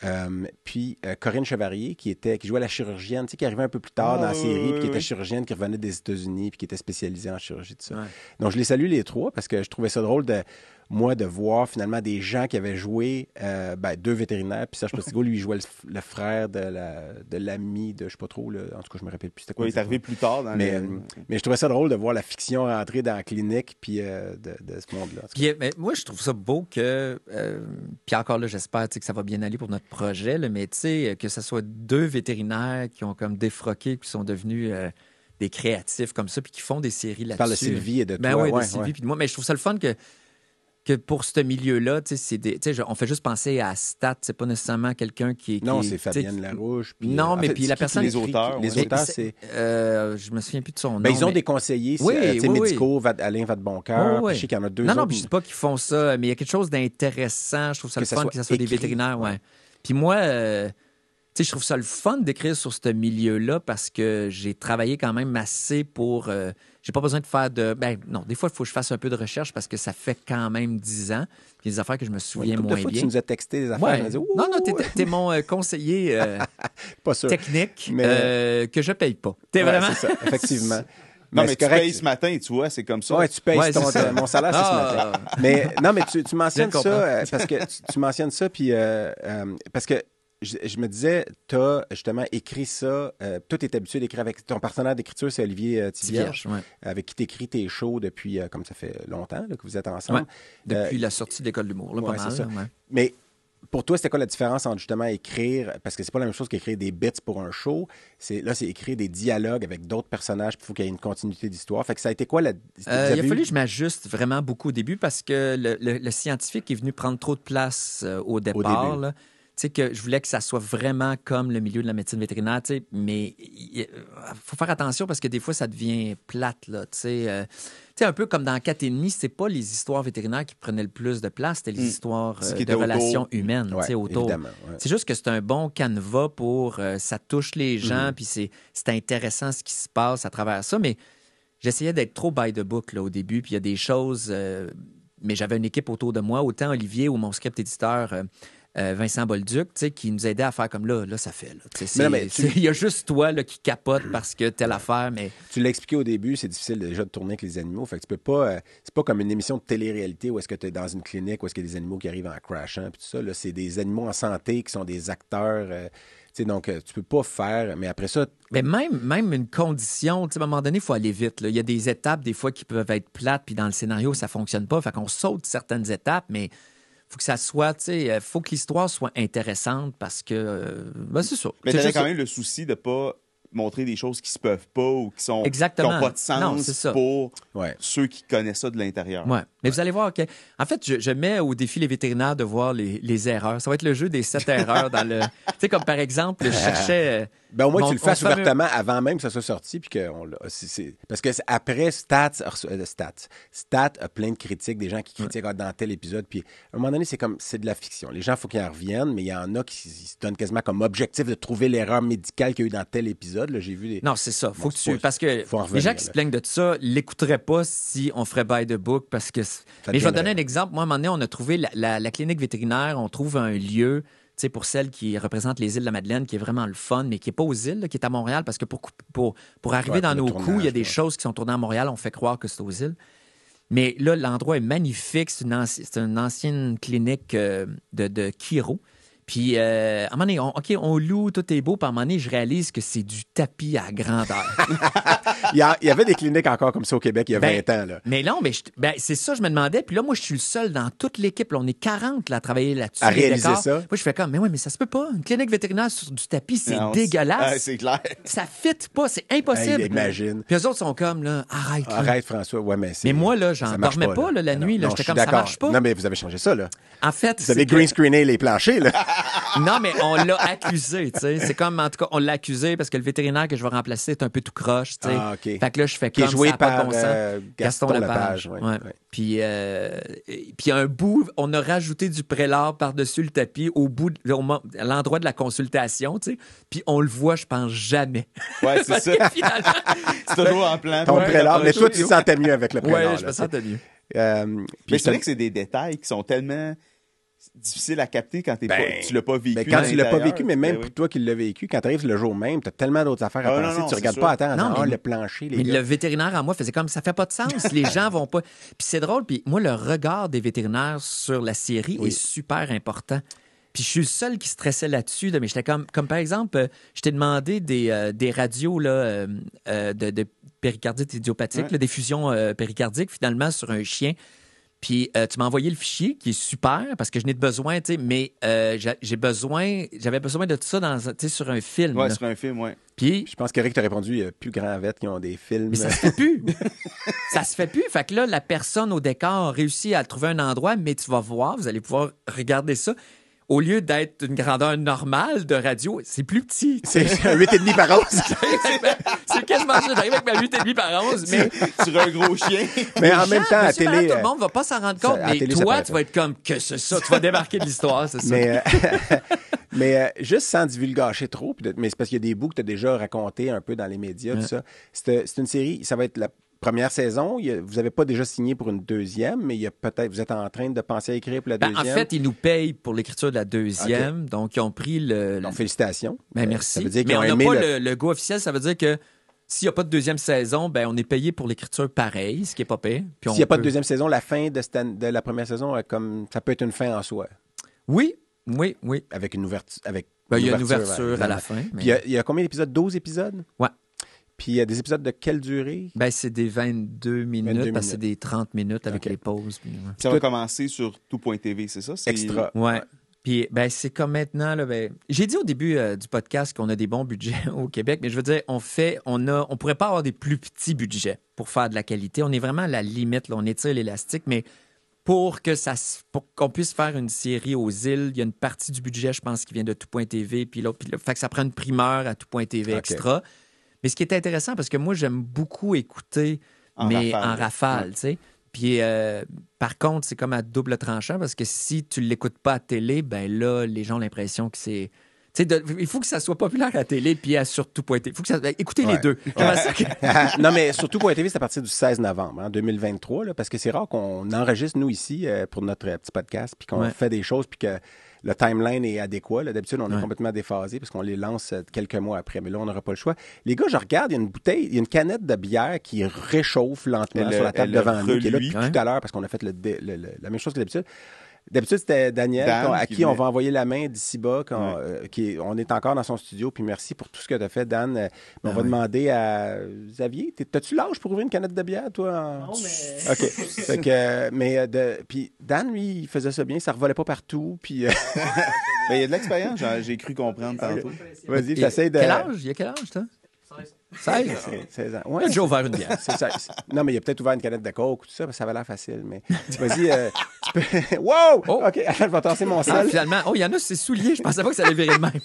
euh, puis euh, Corinne Chevarier, qui, était, qui jouait la chirurgienne, tu sais, qui arrivait un peu plus tard Ah, dans la oui, série, oui, puis qui était chirurgienne, qui revenait des États-Unis, puis qui était spécialisée en chirurgie, tout ça. Ouais. Donc, je les salue les trois parce que je trouvais ça drôle de moi de voir finalement des gens qui avaient joué euh, ben, deux vétérinaires. Puis Serge Postigo, lui, il jouait le, le frère de la de l'ami de je sais pas trop. en tout cas, je me rappelle plus c'était quoi. Ouais, il est arrivé plus tard dans Mais, le... euh, mais je trouvais ça drôle de voir la fiction rentrer dans la clinique puis euh, de, de ce monde-là. Mais moi, je trouve ça beau que. euh, puis encore là, j'espère tu sais, que ça va bien aller pour notre projet, là, mais tu sais, que ce soit deux vétérinaires qui ont comme défroqué, qui sont devenus euh, des créatifs comme ça, puis qui font des séries là-dessus. Tu parles de Sylvie et de Ben toi. oui, ouais, de Sylvie ouais. puis de moi. Mais je trouve ça le fun que, que pour ce milieu-là, tu sais, c'est des- tu sais, je- on fait juste penser à Stat. C'est pas nécessairement quelqu'un qui, qui- Non, c'est Fabienne Larouche. puis, Non, euh, mais fait, puis la personne- Les écrit? auteurs, Les ouais. auteurs, C'est- euh, je me souviens plus de son nom. Ben, ils ont mais- des conseillers, c'est, Oui, euh, oui, oui. médicaux, Va- Alain Vadeboncoeur, Oui, je sais qu'il y en a deux non, non, autres. puis je dis pas qu'ils font ça, mais il y a quelque chose d'intéressant. Je trouve ça Que le fun que ça soit des vétérinaires. ouais. Ouais. Puis moi, euh, sais, je trouve ça le fun d'écrire sur ce milieu-là parce que j'ai travaillé quand même assez pour. euh, j'ai pas besoin de faire de. Ben, non, des fois, il faut que je fasse un peu de recherche parce que ça fait quand même 10 ans. Puis des affaires que je me souviens de moins fois, bien. Tu nous as texté des affaires. Ouais. a dit, Non, non, t'es, t'es mon euh, conseiller euh, pas sûr. technique Mais- euh, que je paye pas. T'es Ouais, vraiment? c'est ça, effectivement. Non, mais, tu correct. payes ce matin, tu vois, c'est comme ça. Ouais, tu payes Ouais, ton- ça. mon salaire, c'est ce Ah. matin. Mais non, mais tu, tu mentionnes ça euh, parce que tu, tu mentionnes ça, puis euh, euh, parce que je, je me disais, tu as justement écrit ça. Euh, toi, tu es habitué d'écrire avec ton partenaire d'écriture, c'est Olivier euh, Tivierge, ouais. avec qui tu écris tes shows depuis, euh, comme ça fait longtemps là, que vous êtes ensemble. Ouais. Depuis Euh, la sortie de l'école de l'humour, là, ouais, pas mal. c'est ça. Mais pour toi, c'était quoi la différence entre justement écrire, parce que c'est pas la même chose qu'écrire des bits pour un show. C'est là, c'est écrire des dialogues avec d'autres personnages, puis il faut qu'il y ait une continuité d'histoire. Fait que ça a été quoi la. Euh, il a fallu eu- que je m'ajuste vraiment beaucoup au début parce que le, le- le scientifique est venu prendre trop de place euh, au départ. début. là. Tu sais, que je voulais que ça soit vraiment comme le milieu de la médecine vétérinaire, tu sais, mais il faut faire attention parce que des fois, ça devient plate, là, tu sais. euh, tu sais, un peu comme dans 4 et demi, c'est pas les histoires vétérinaires qui prenaient le plus de place, c'était les Mm. histoires euh, de relations autour. humaines, Ouais, tu sais, autour. ouais. C'est juste que c'est un bon canevas pour euh, ça touche les gens, Mhm. puis c'est intéressant ce qui se passe à travers ça. Mais j'essayais d'être trop by the book là, au début, puis il y a des choses. mais j'avais une équipe autour de moi, autant Olivier ou mon script éditeur. Euh, Vincent Bolduc, qui nous aidait à faire comme là, là, ça fait. Tu Il y a juste toi là, qui capote parce que telle affaire, mais Tu l'as expliqué au début, c'est difficile déjà de tourner avec les animaux. Fait que tu peux pas. euh, c'est pas comme une émission de télé-réalité où est-ce que tu es dans une clinique, où est-ce qu'il y a des animaux qui arrivent en crashant, puis tout ça. Là, c'est des animaux en santé qui sont des acteurs. euh, donc, euh, tu peux pas faire. Mais après ça, Mais même, même une condition, à un moment donné, il faut aller vite. là. Il y a des étapes, des fois, qui peuvent être plates, puis dans le scénario, ça fonctionne pas. Fait qu'on saute certaines étapes, mais faut que ça soit, tu sais, euh, faut que l'histoire soit intéressante parce que, euh, ben, c'est ça. Mais t'avais quand ça. même le souci de pas montrer des choses qui se peuvent pas ou qui sont Exactement. qui ont pas de sens pour ouais. ceux qui connaissent ça de l'intérieur. Ouais. Mais vous allez voir que, en fait, je, je mets au défi les vétérinaires de voir les, les erreurs. Ça va être le jeu des sept erreurs dans le. Tu sais, comme par exemple, je cherchais. Ben, au moins, tu le fasses ouvertement avant même que ça soit sorti. Puis que on c'est- Parce que après, Stats, a reçu- euh, Stats, Stats a plein de critiques, des gens qui critiquent ah, dans tel épisode. Puis à un moment donné, c'est comme c'est de la fiction. Les gens, il faut qu'ils en reviennent, mais il y en a qui se donnent quasiment comme objectif de trouver l'erreur médicale qu'il y a eu dans tel épisode. J'ai vu des. Non, c'est ça. Faut Bon, que tu. Parce que faut les gens qui se plaignent de ça l'écouteraient pas si on ferait by the book parce que. Ça Mais je vais donner un exemple. Moi, à un moment donné, on a trouvé la, la- la clinique vétérinaire, on trouve un lieu. Sais, pour celle qui représente les îles de la Madeleine, qui est vraiment le fun, mais qui n'est pas aux îles, là, qui est à Montréal, parce que pour, pour, pour arriver Ouais, dans nos coups, il y a des ouais. choses qui sont tournées à Montréal, on fait croire que c'est aux îles. Mais là, l'endroit est magnifique. C'est une, anci- c'est une ancienne clinique euh, de, de chiro. Puis, euh, à un moment donné, on, OK, on loue, tout est beau. Puis, à un moment donné, je réalise que c'est du tapis à grandeur. Il y, a- il y avait des cliniques encore comme ça au Québec il y a Ben, 20 ans. Là. mais non, mais je- ben, c'est ça, je me demandais. Puis là, moi, je suis le seul dans toute l'équipe. Là, on est 40 là, à travailler là-dessus. À réaliser décors. ça. Moi, je fais comme, mais oui, mais ça se peut pas. Une clinique vétérinaire sur du tapis, c'est Non, dégueulasse. C'est clair. ça fit pas, c'est impossible. Hey, imagine. Puis eux autres sont comme, là, arrête. là. Arrête, François. Ouais, mais c'est- Mais moi, là, j'en dormais pas, là, la Non, nuit, là. non, J'étais comme, ça marche pas. Non, mais vous avez changé ça, là. En fait, Vous avez green screené les planchers, là. Non, mais on l'a accusé, tu sais. C'est comme, en tout cas, on l'a accusé parce que le vétérinaire que je vais remplacer est un peu tout croche, tu sais. Ah, OK. Fait que là, je fais Qui comme joué ça a pas de par bon sens. euh, Gaston, Lepage. ouais, ouais. ouais. Puis, euh, puis un bout, on a rajouté du prélat par-dessus le tapis au bout, de- à l'endroit de la consultation, tu sais. Puis on le voit, je pense, jamais. Ouais, c'est ça. C'est toujours en plan. Ton Ouais, prélat. Mais le toi, tu te sentais mieux avec le prélat. ouais, là, je me sentais mieux. Euh, Mais c'est vrai que c'est des détails qui sont tellement difficiles à capter quand t'es Ben, pas, tu l'as pas vécu. Mais quand à tu l'as pas vécu, mais même Ben pour oui. toi qui l'as vécu, quand tu arrives le jour même, tu as tellement d'autres affaires à Ah, non, penser, non, tu c'est regardes sûr. pas à temps, Non, mais- le plancher, les Mais gars. le vétérinaire en moi faisait comme ça fait pas de sens. Les gens vont pas. Puis c'est drôle. Puis moi, le regard des vétérinaires sur la série Oui. est super important. Puis je suis le seul qui stressait là-dessus. là, Mais j'étais comme, comme par exemple, euh, je t'ai demandé des, euh, des radios là, euh, euh, de, de péricardite idiopathique, Ouais. là, des fusions euh, péricardiques finalement sur un chien. Puis euh, tu m'as envoyé le fichier qui est super parce que je n'ai de besoin, tu sais, mais euh, j'ai besoin, j'avais besoin de tout ça dans, tu sais, sur un film. Ouais, là. sur un film, ouais. Puis Je pense qu'Eric t'a répondu, il y a plus grand vête qui ont des films. mais ça se fait plus. ça se fait plus. Fait que là, la personne au décor a réussi à trouver un endroit, mais tu vas voir, vous allez pouvoir regarder ça. Au lieu d'être une grandeur normale de radio, c'est plus petit. C'est un 8,5 par 11. c'est quasiment ça. J'arrive avec ma 8,5 par 11, mais sur un gros chien. mais en même temps, à télé. tout le euh, monde va pas s'en rendre compte. mais télé, toi, tu vas être comme que c'est ça. Tu vas débarquer de l'histoire, c'est ça. Mais, euh, Mais euh, juste sans divulgacher trop, mais c'est parce qu'il y a des bouts que tu as déjà racontés un peu dans les médias, tout ça. C'est c'est une série, ça va être la première saison. Il y a- vous n'avez pas déjà signé pour une deuxième, mais il y a peut-être, vous êtes en train de penser à écrire pour la Ben, en deuxième. fait, ils nous payent pour l'écriture de la deuxième. Donc, ils ont pris le. Donc, félicitations. Ben, Euh, merci. Ça veut dire Mais on n'a pas le- le... le go officiel. Ça veut dire que s'il n'y a pas de deuxième saison, ben, on est payé pour l'écriture pareil, ce qui n'est pas payé. S'il n'y a pas de deuxième saison, la fin de, cette de la première saison, comme ça peut être une fin en soi, Oui, oui, oui. avec une ouverture. Avec Ben, il y a une ouverture à la fin. mais- il y, a, il y a combien d'épisodes? 12 épisodes? Ouais. Puis il y a des épisodes de quelle durée? Ben, c'est des 22 minutes, 22 parce que c'est des 30 minutes avec les pauses. puis, ouais. Ça va commencer sur tout.tv, c'est ça? Extra. Ouais. Puis, ben, c'est comme maintenant, là, ben, j'ai dit au début euh, du podcast qu'on a des bons budgets au Québec, mais je veux dire, on fait, on a, on pourrait pas avoir des plus petits budgets pour faire de la qualité. On est vraiment à la limite, là, on étire l'élastique, mais pour que ça, se- pour qu'on puisse faire une série aux îles, il y a une partie du budget, je pense, qui vient de tout.tv, puis là, puis là, fait que ça prend une primeur à tout.tv extra. Mais ce qui est intéressant, parce que moi, j'aime beaucoup écouter, En mais rafale. en rafale, tu sais. Puis, euh, par contre, c'est comme à double tranchant parce que si tu l'écoutes pas à télé, ben là, les gens ont l'impression que c'est. De- il faut que ça soit populaire à télé puis à surtout point Il faut que ça. Écoutez les deux. Comment ça- non, mais surtout pour TV, c'est à partir du 16 novembre hein, 2023, là, parce que c'est rare qu'on enregistre, nous, ici, euh, pour notre euh, petit podcast, puis qu'on Ouais. fait des choses, puis que le timeline est adéquat. D'habitude, on est Ouais. complètement déphasé parce qu'on les lance euh, quelques mois après, mais là, on n'aura pas le choix. Les gars, je regarde, il y a une bouteille, il y a une canette de bière qui réchauffe lentement Elle, sur la table devant nous, qui est là depuis tout à l'heure parce qu'on a fait le le- le- la même chose que d'habitude. D'habitude, c'était Daniel, Dan à qui qui on va envoyer la main d'ici bas. quand, Ouais. euh, qui est- on est encore dans son studio. Puis merci pour tout ce que tu as fait, Dan. Euh, on Ah va demander à Xavier. T'as-tu l'âge pour ouvrir une canette de bière, toi? en- Non, mais. OK. Fait que, mais euh, de, puis Dan, lui, il faisait ça bien. Ça revolait pas partout. Puis, euh, Ben, il y a de l'expérience, j'ai- cru comprendre tantôt. vas-y, t'essayes de... Quel âge? Il y a quel âge, toi? 16. C'est- 16 ans. Il Ouais, a déjà ouvert une bière. c'est ça. C'est- Non, mais il a peut-être ouvert une canette de coke ou tout ça, parce que ça avait l'air facile. Mais vas-y, euh, tu peux... wow! Oh. OK, je vais tasser mon Ah, sel. finalement, oh, il y en a, c'est soulier. Je pensais pas que ça allait virer de même.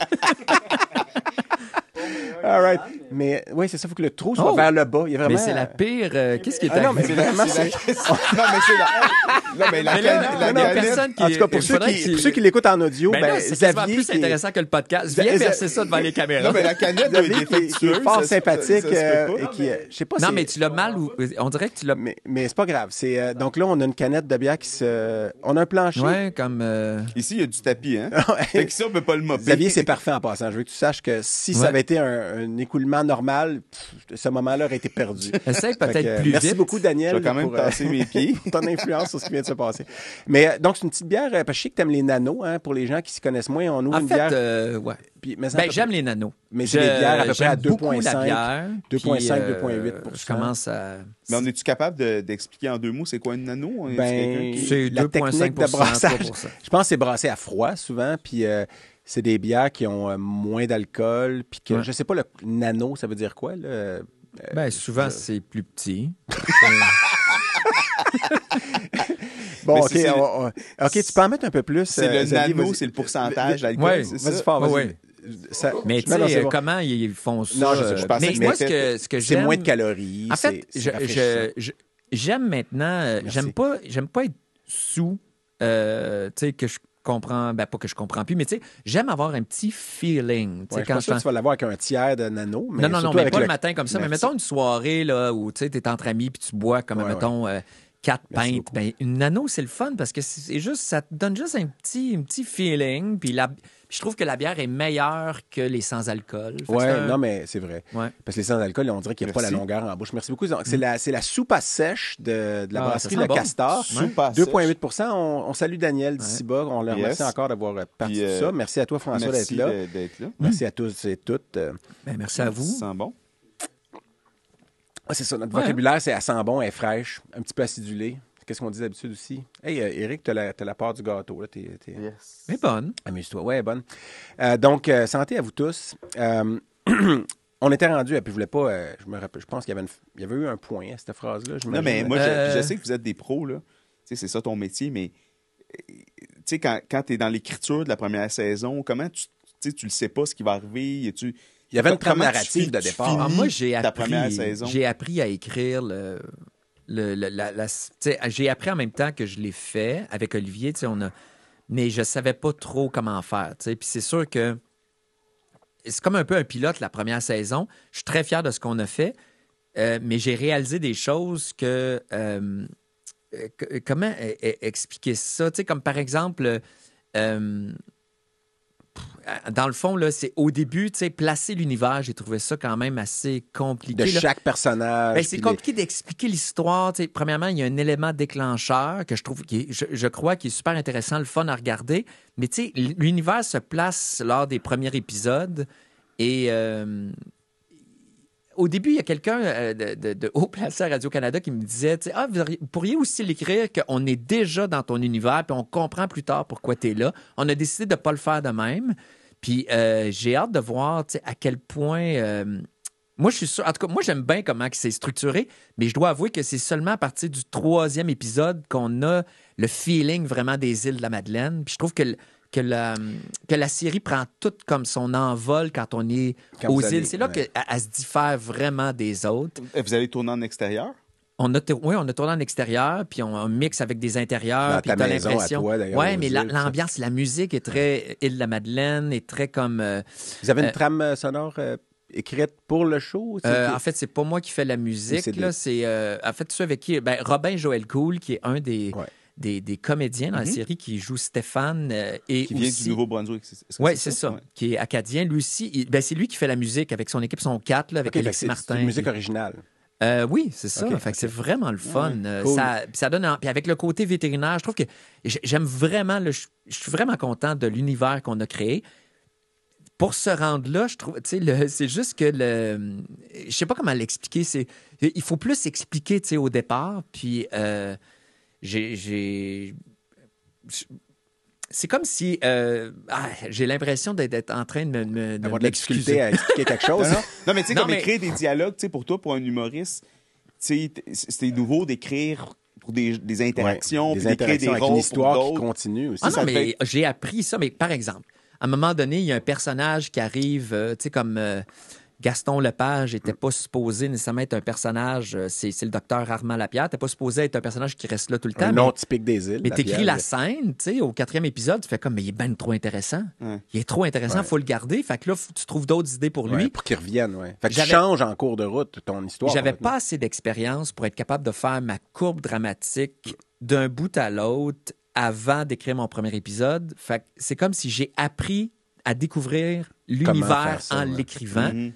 All right. Mais oui, c'est ça, il faut que le trou soit Oh. vers le bas. Il y a vraiment... Mais c'est la pire. euh, Qu'est-ce qui est Ah non, mais c'est vraiment... La. Non, mais c'est la. Non, mais la Mais là, canette- non, la non, canette- personne qui. En tout cas, pour ceux qui, pour ceux qui l'écoutent en audio, Ben ben, là, c'est plus intéressant que le podcast. Viens verser ça devant les caméras. Non, mais la canette qui est- fort sympathique euh, et qui, euh, je sais pas Non, c'est- mais tu l'as mal ou. On dirait que tu l'as. mais, mais c'est pas grave. C'est euh, donc là on a une canette de bière qui se, on a un plancher. Ouais, comme. euh, Ici, il y a du tapis, hein? Fait que ça, on peut pas le mopper. Xavier, c'est parfait en passant. Je veux que tu saches que si ça avait été un, un écoulement normal, pff, ce moment-là aurait été perdu. Essaye peut-être euh, plus merci vite. beaucoup, Daniel. Je vais quand même pour, euh, tasser mes pieds. pour ton influence sur ce qui vient de se passer. Mais euh, donc, c'est une petite bière, euh, parce que je sais que tu aimes les nanos, hein, pour les gens qui s'y connaissent moins. On ouvre En une fait, bière. euh, ouais. puis- mais Ben, j'aime les nanos. Mais Je- c'est des bières à peu près à j'aime beaucoup la 2,5, bière, 2,5, puis, 2,8%. Je commence à. Mais on est-tu capable de- d'expliquer en deux mots c'est quoi une nano? Ben, C'est la technique de 2,5 brassage. 3%. Je pense que c'est brassé à froid souvent, puis euh, c'est des bières qui ont euh, moins d'alcool, puis que Ouais. je sais pas le nano, ça veut dire quoi là euh, Ben, souvent, je- c'est plus petit. Bon, Mais ok, on- on- ok, tu peux en mettre un peu plus. C'est euh, le Xavier, nano, c'est le pourcentage d'alcool, Ouais, Vas-y fort, vas-y. Ouais, Ça- Mais tu sais, euh, bon. comment ils font ça? Non, je sais pas, je euh, pensais mais que moi, ce que, ce que C'est j'aime... moins de calories. En fait, c'est je- rafraîchissant. je- je- j'aime maintenant... euh. J'aime pas, j'aime pas être sous, euh, tu sais, que je comprends... Ben, pas que je comprends plus, mais tu sais, j'aime avoir un petit feeling. Ouais, je quand pense je que tu vas l'avoir avec un tiers de nano. Mais non, non, non, mais pas le... matin comme ça. Mais mettons une soirée là, où tu es entre amis puis tu bois comme, Ouais, mettons, euh, quatre Merci pintes. Ben, une nano, c'est le fun parce que c'est juste, ça te donne juste un petit, un petit feeling. Puis la- puis je trouve que la bière est meilleure que les sans-alcool. Fait Ouais, un- non, mais c'est vrai. Ouais. Parce que les sans-alcool, on dirait qu'il n'y a pas la Merci. longueur en bouche. Merci beaucoup. Donc, C'est la, c'est la soupe à sèche de, de la Ah, brasserie ça sent Le bon. Castor. Soupe à 2,8 on, on salue Daniel d'ici bas. On le remercie Yes. encore d'avoir euh, parti Puis, de euh, ça. Merci à toi, François, d'être Merci là. de- d'être là. Merci à tous et toutes. Euh, Ben, merci à vous. Ça sent bon. ah, c'est ça, notre Ouais. vocabulaire, c'est elle sent bon, elle est fraîche, un petit peu acidulée. Qu'est-ce qu'on dit d'habitude aussi? Hey, euh, Eric, t'as la, t'as la part du gâteau. Là. T'es- t'es- Mais bonne. Amuse-toi. Ouais, bonne. Euh, donc, euh, santé à vous tous. Euh, on était rendu, et puis je voulais pas, euh, je me rappelle, je pense qu'il y avait, une- il y avait eu un point à cette phrase-là. Non, mais moi, je- Euh, je, sais que vous êtes des pros, là. Tu sais, c'est ça ton métier, mais tu sais, quand, quand tu es dans l'écriture de la première saison, comment tu, tu sais, tu le sais pas ce qui va arriver? Y a-tu- Il y avait une trame tu narrative de tu départ. finis Ah, moi, j'ai appris, saison? j'ai appris à écrire le, j'ai appris en même temps que je l'ai fait avec Olivier. On a, mais je savais pas trop comment faire. Puis c'est sûr que c'est comme un peu un pilote la première saison. Je suis très fier de ce qu'on a fait, euh, mais j'ai réalisé des choses que. euh, euh, comment expliquer ça? Comme par exemple. Dans le fond, là, c'est au début, tu sais, placer l'univers, j'ai trouvé ça quand même assez compliqué. De là. chaque personnage. Ben, c'est les- compliqué d'expliquer l'histoire. tu sais. Premièrement, il y a un élément déclencheur que je trouve, qui est- je, je crois, qui est super intéressant, le fun à regarder. Mais tu sais, l'univers se place lors des premiers épisodes et euh, au début, il y a quelqu'un euh, de, haut placé à Radio-Canada qui me disait, ah, vous, pourriez aussi l'écrire qu'on est déjà dans ton univers, puis on comprend plus tard pourquoi tu es là. On a décidé de ne pas le faire de même. Puis euh, j'ai hâte de voir à quel point... euh, moi, je suis sûr. En tout cas, moi, j'aime bien comment c'est structuré, mais je dois avouer que c'est seulement à partir du troisième épisode qu'on a le feeling vraiment des îles de la Madeleine. Puis je trouve que, que, la, que la série prend tout comme son envol quand on est Quand aux îles. C'est là ouais. qu'elle elle se diffère vraiment des autres. Vous allez tourner en extérieur? On a, oui, on a tourné en extérieur, puis on, on mixe avec des intérieurs. Dans puis ta t'as l'impression. aux mais l'ambiance, la musique est très île de la Madeleine, est très comme. euh, Vous avez une euh, trame euh, sonore euh, écrite pour le show? Euh, en fait, c'est pas moi qui fais la musique. c'est des- là, C'est euh, en fait ceux avec qui ben, Robin Joël Cool, qui est un des, Ouais. Des, des comédiens dans la Mhm. série qui joue Stéphane euh, et Qui vient aussi- du Nouveau-Brunswick. Oui, c'est ça, Ouais. qui est acadien. Lui aussi, il- ben, c'est lui qui fait la musique avec son équipe, son 4, là, avec Ok, fait que Alexis Martin. C'est une musique originale. Euh, oui, c'est ça. C'est vraiment le fun. Euh, cool. ça, ça donne, en- puis avec le côté vétérinaire, je trouve que j'aime vraiment. le- je suis vraiment content de l'univers qu'on a créé. Pour se rendre là, je trouve, tu sais, c'est juste que le, je sais pas comment l'expliquer. C'est, il faut plus expliquer, tu sais, au départ. Puis euh, j'ai, c'est comme si euh, ah, j'ai l'impression d'être, en train de me, me- de D'avoir de la m'excuser. difficulté à expliquer quelque chose. non. Non, mais tu sais, comme mais- écrire des dialogues, tu sais, pour toi, pour un humoriste, tu sais, t- c'était nouveau d'écrire pour des, des interactions, Ouais, des d'écrire interactions des avec rôles une histoire qui continue aussi. Ah non, mais fait- j'ai appris ça. Mais par exemple, à un moment donné, il y a un personnage qui arrive, euh, tu sais, comme euh, Gaston Lepage n'était pas supposé nécessairement être un personnage, euh, c'est le docteur Armand Lapierre, n'était pas supposé être un personnage qui reste là tout le temps. Un mais- nom typique des îles. mais t'écris la scène, tu sais, au quatrième épisode, tu fais comme, mais il est ben trop intéressant. Il est trop intéressant, Ouais. faut le garder. Fait que là, faut- tu trouves d'autres idées pour Ouais, lui. pour qu'il revienne, ouais. Fait que tu changes en cours de route ton histoire. J'avais pas assez d'expérience pour être capable de faire ma courbe dramatique d'un bout à l'autre avant d'écrire mon premier épisode. Fait que c'est comme si j'ai appris à découvrir l'univers en ouais. l'écrivant. Mhm.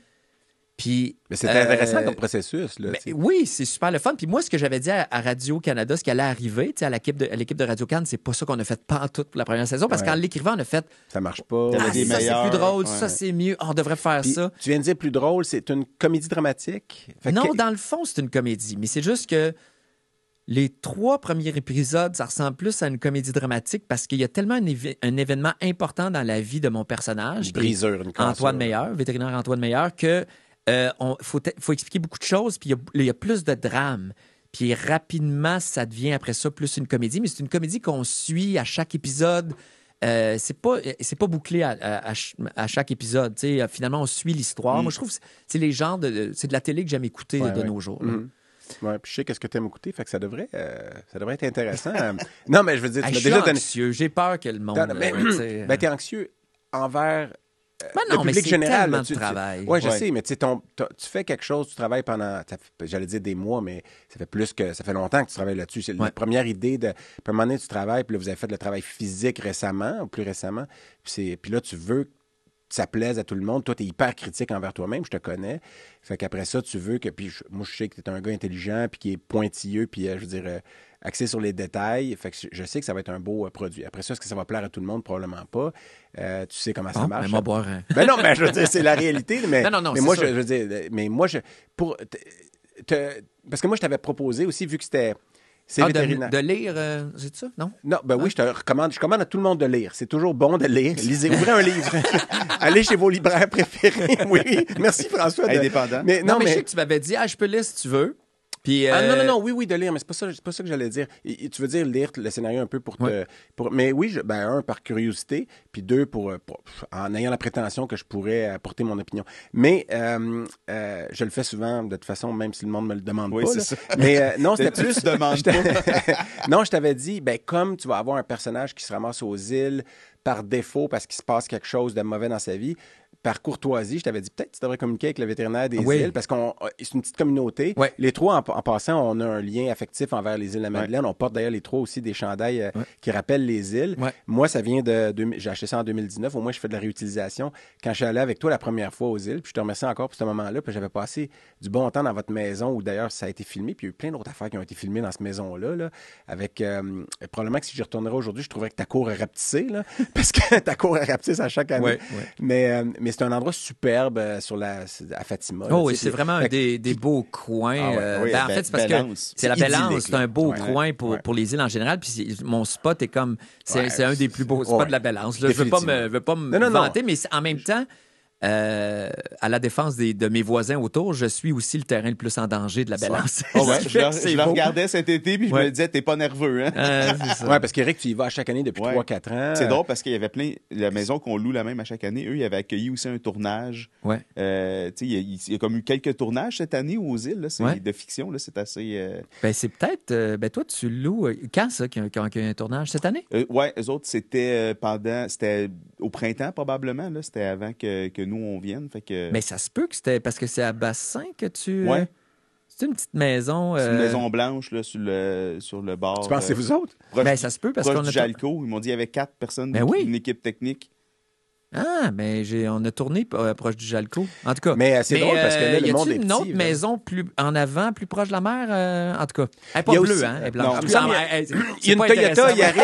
Puis Mais c'est euh, intéressant comme processus. Là, oui, c'est super le fun. Puis moi, ce que j'avais dit à, à Radio-Canada, ce qui allait arriver, tu sais, à l'équipe de, de Radio-Can, c'est pas ça qu'on a fait pas en tout pour la première saison, parce Ouais. qu'en l'écrivant, on a fait Ça marche pas. Ah, des ça, c'est plus drôle, ouais. ça, c'est mieux, on devrait faire Puis, ça. Tu viens de dire plus drôle, c'est une comédie dramatique? Fait non, que- dans le fond, c'est une comédie, mais c'est juste que les trois premiers épisodes, ça ressemble plus à une comédie dramatique parce qu'il y a tellement un, événement important dans la vie de mon personnage, Une brisure, une. Antoine Meilleur, vétérinaire Antoine Meilleur, que euh, on faut, expliquer beaucoup de choses, puis il y a- il y, a plus de drame. Puis rapidement, ça devient après ça plus une comédie, mais c'est une comédie qu'on suit à chaque épisode. Euh, c'est pas c'est pas bouclé à, à- à ch- à chaque épisode. finalement, on suit l'histoire. Mm. Moi, je trouve que c'est- les genres de c'est de la télé que j'aime écouter Ouais, de ouais. nos jours. Mhm. Ouais, puis je sais qu'est-ce que tu aimes écouter, fait que ça devrait, euh, ça devrait être intéressant. non, mais je veux dire, tu m'as suis déjà donné. J'ai peur que le monde. Mais- euh, Ben, t'es anxieux envers Ben le non, mais public c'est général. tellement là, de tu- tu- travail. Ouais, je Ouais. sais, mais tu sais, ton- t'as- tu fais quelque chose, tu travailles pendant, j'allais dire des mois, mais ça fait plus que, ça fait longtemps que tu travailles là-dessus. C'est Ouais. la première idée de, puis à un moment donné, tu travailles, puis là, vous avez fait le travail physique récemment, ou plus récemment, puis, c'est- puis là, tu veux que ça plaise à tout le monde. Toi, tu es hyper critique envers toi-même, je te connais. Fait qu'après ça, tu veux que, puis je- moi, je sais que tu es un gars intelligent, puis qui est pointilleux, puis euh, je veux dire, euh, axé sur les détails. Fait que je sais que ça va être un beau euh, produit. Après ça, est-ce que ça va plaire à tout le monde? Probablement pas. Euh, tu sais comment ça Bon, marche. ben, moi, boire un- Ben non, mais je veux dire, c'est la réalité. Mais, Non, non, non, mais c'est moi, je, je veux dire, mais moi, je, pour, te- te- parce que moi, je t'avais proposé aussi, vu que c'était, c'est Ah, de, de lire, euh, c'est ça? Non? Non, ben oui, je te recommande. Je recommande à tout le monde de lire. C'est toujours bon de lire. Lisez, ouvrez un livre. Allez chez vos libraires préférés. Oui, merci François. de- Indépendant. Mais Non, non, mais, je mais sais que tu m'avais dit, ah, je peux lire si tu veux. Puis, Ah non, euh, non, non, oui, oui, de lire, mais c'est pas ça, pas ça que j'allais dire. Et- tu veux dire lire le scénario un peu pour te. Ouais. Pour, mais oui, je- ben, un, par curiosité, puis deux, pour, euh, pour- en ayant la prétention que je pourrais apporter mon opinion. Mais euh, euh, je le fais souvent, de toute façon, même si le monde me le demande Oui, pas. ça. Mais non, c'était Tu plus. te demandes non, je t'avais dit, ben, comme tu vas avoir un personnage qui se ramasse aux îles par défaut parce qu'il se passe quelque chose de mauvais dans sa vie, par courtoisie, je t'avais dit peut-être que tu devrais communiquer avec le vétérinaire des Oui. îles parce qu'on c'est une petite communauté. Les trois, en, en passant, on a un lien affectif envers les îles de la Madeleine. On porte d'ailleurs les trois aussi des chandails euh, qui rappellent les îles. Moi, ça vient de. de- J'ai acheté ça en 2019. Au moins, je fais de la réutilisation. Quand je suis allé avec toi la première fois aux îles, puis je te remercie encore pour ce moment-là, puis j'avais passé du bon temps dans votre maison où d'ailleurs ça a été filmé, puis il y a eu plein d'autres affaires qui ont été filmées dans cette maison-là. là, avec euh, probablement que si j'y retournerais aujourd'hui, je trouverais que ta cour est rapetissée, là, parce que ta cour est rapetisse à chaque année. Mais, euh, mais c'est un endroit superbe euh, sur la, à Fatima. Oh oui, c'est vraiment un des, des beaux coins. Ah ouais, euh, oui, ben, en fait, c'est parce que c'est la idyllique, c'est un beau Ouais. coin pour, Ouais. pour les îles en général. Puis mon spot est comme. C'est un des plus beaux spots de la Bélance. là. Je veux pas me, veux pas me vanter, mais en même temps. Euh, à la défense des- de mes voisins autour, je suis aussi le terrain le plus en danger de la Bélance. Oh ouais, je regardais cet été, puis je Ouais. me disais, t'es pas nerveux, hein? Euh, c'est ça. Ouais, parce qu'Éric, tu y vas à chaque année depuis Ouais. 3-4 ans. C'est drôle parce qu'il y avait plein. La maison qu'on loue la même à chaque année, eux, ils avaient accueilli aussi un tournage. Ouais. Euh, tu sais, il, y a- il y a comme eu quelques tournages cette année aux îles. là. C'est Ouais. de fiction. là, C'est assez. euh, Ben, c'est peut-être. euh, ben, toi, tu loues. Quand ça, qu'il y a, qu'il y a- un tournage? Cette année? Euh, ouais, eux autres, c'était pendant. C'était au printemps, probablement. là. C'était avant que, que nous, on vienne. Fait que. Mais ça se peut que c'était parce que c'est à Bassin que tu. Ouais. euh, C'est une petite maison. C'est une euh, maison blanche là, sur, le, sur le bord. Tu c'est euh, vous autres? proche, Ben, ça se peut parce qu'on a. Jalco. Ils m'ont dit qu'il y avait quatre personnes Ben oui. d'une équipe technique. Ah, ben, j'ai, on a tourné euh, proche du Jalco. En tout cas. Mais euh, c'est drôle parce que là, le y monde est une petit. autre là. maison plus en avant, plus proche de la mer? euh, en tout cas? Elle n'est pas bleue, aussi- hein? Elle est Non, blanche. Ah, c'est- Il y a une Toyota. Yaris.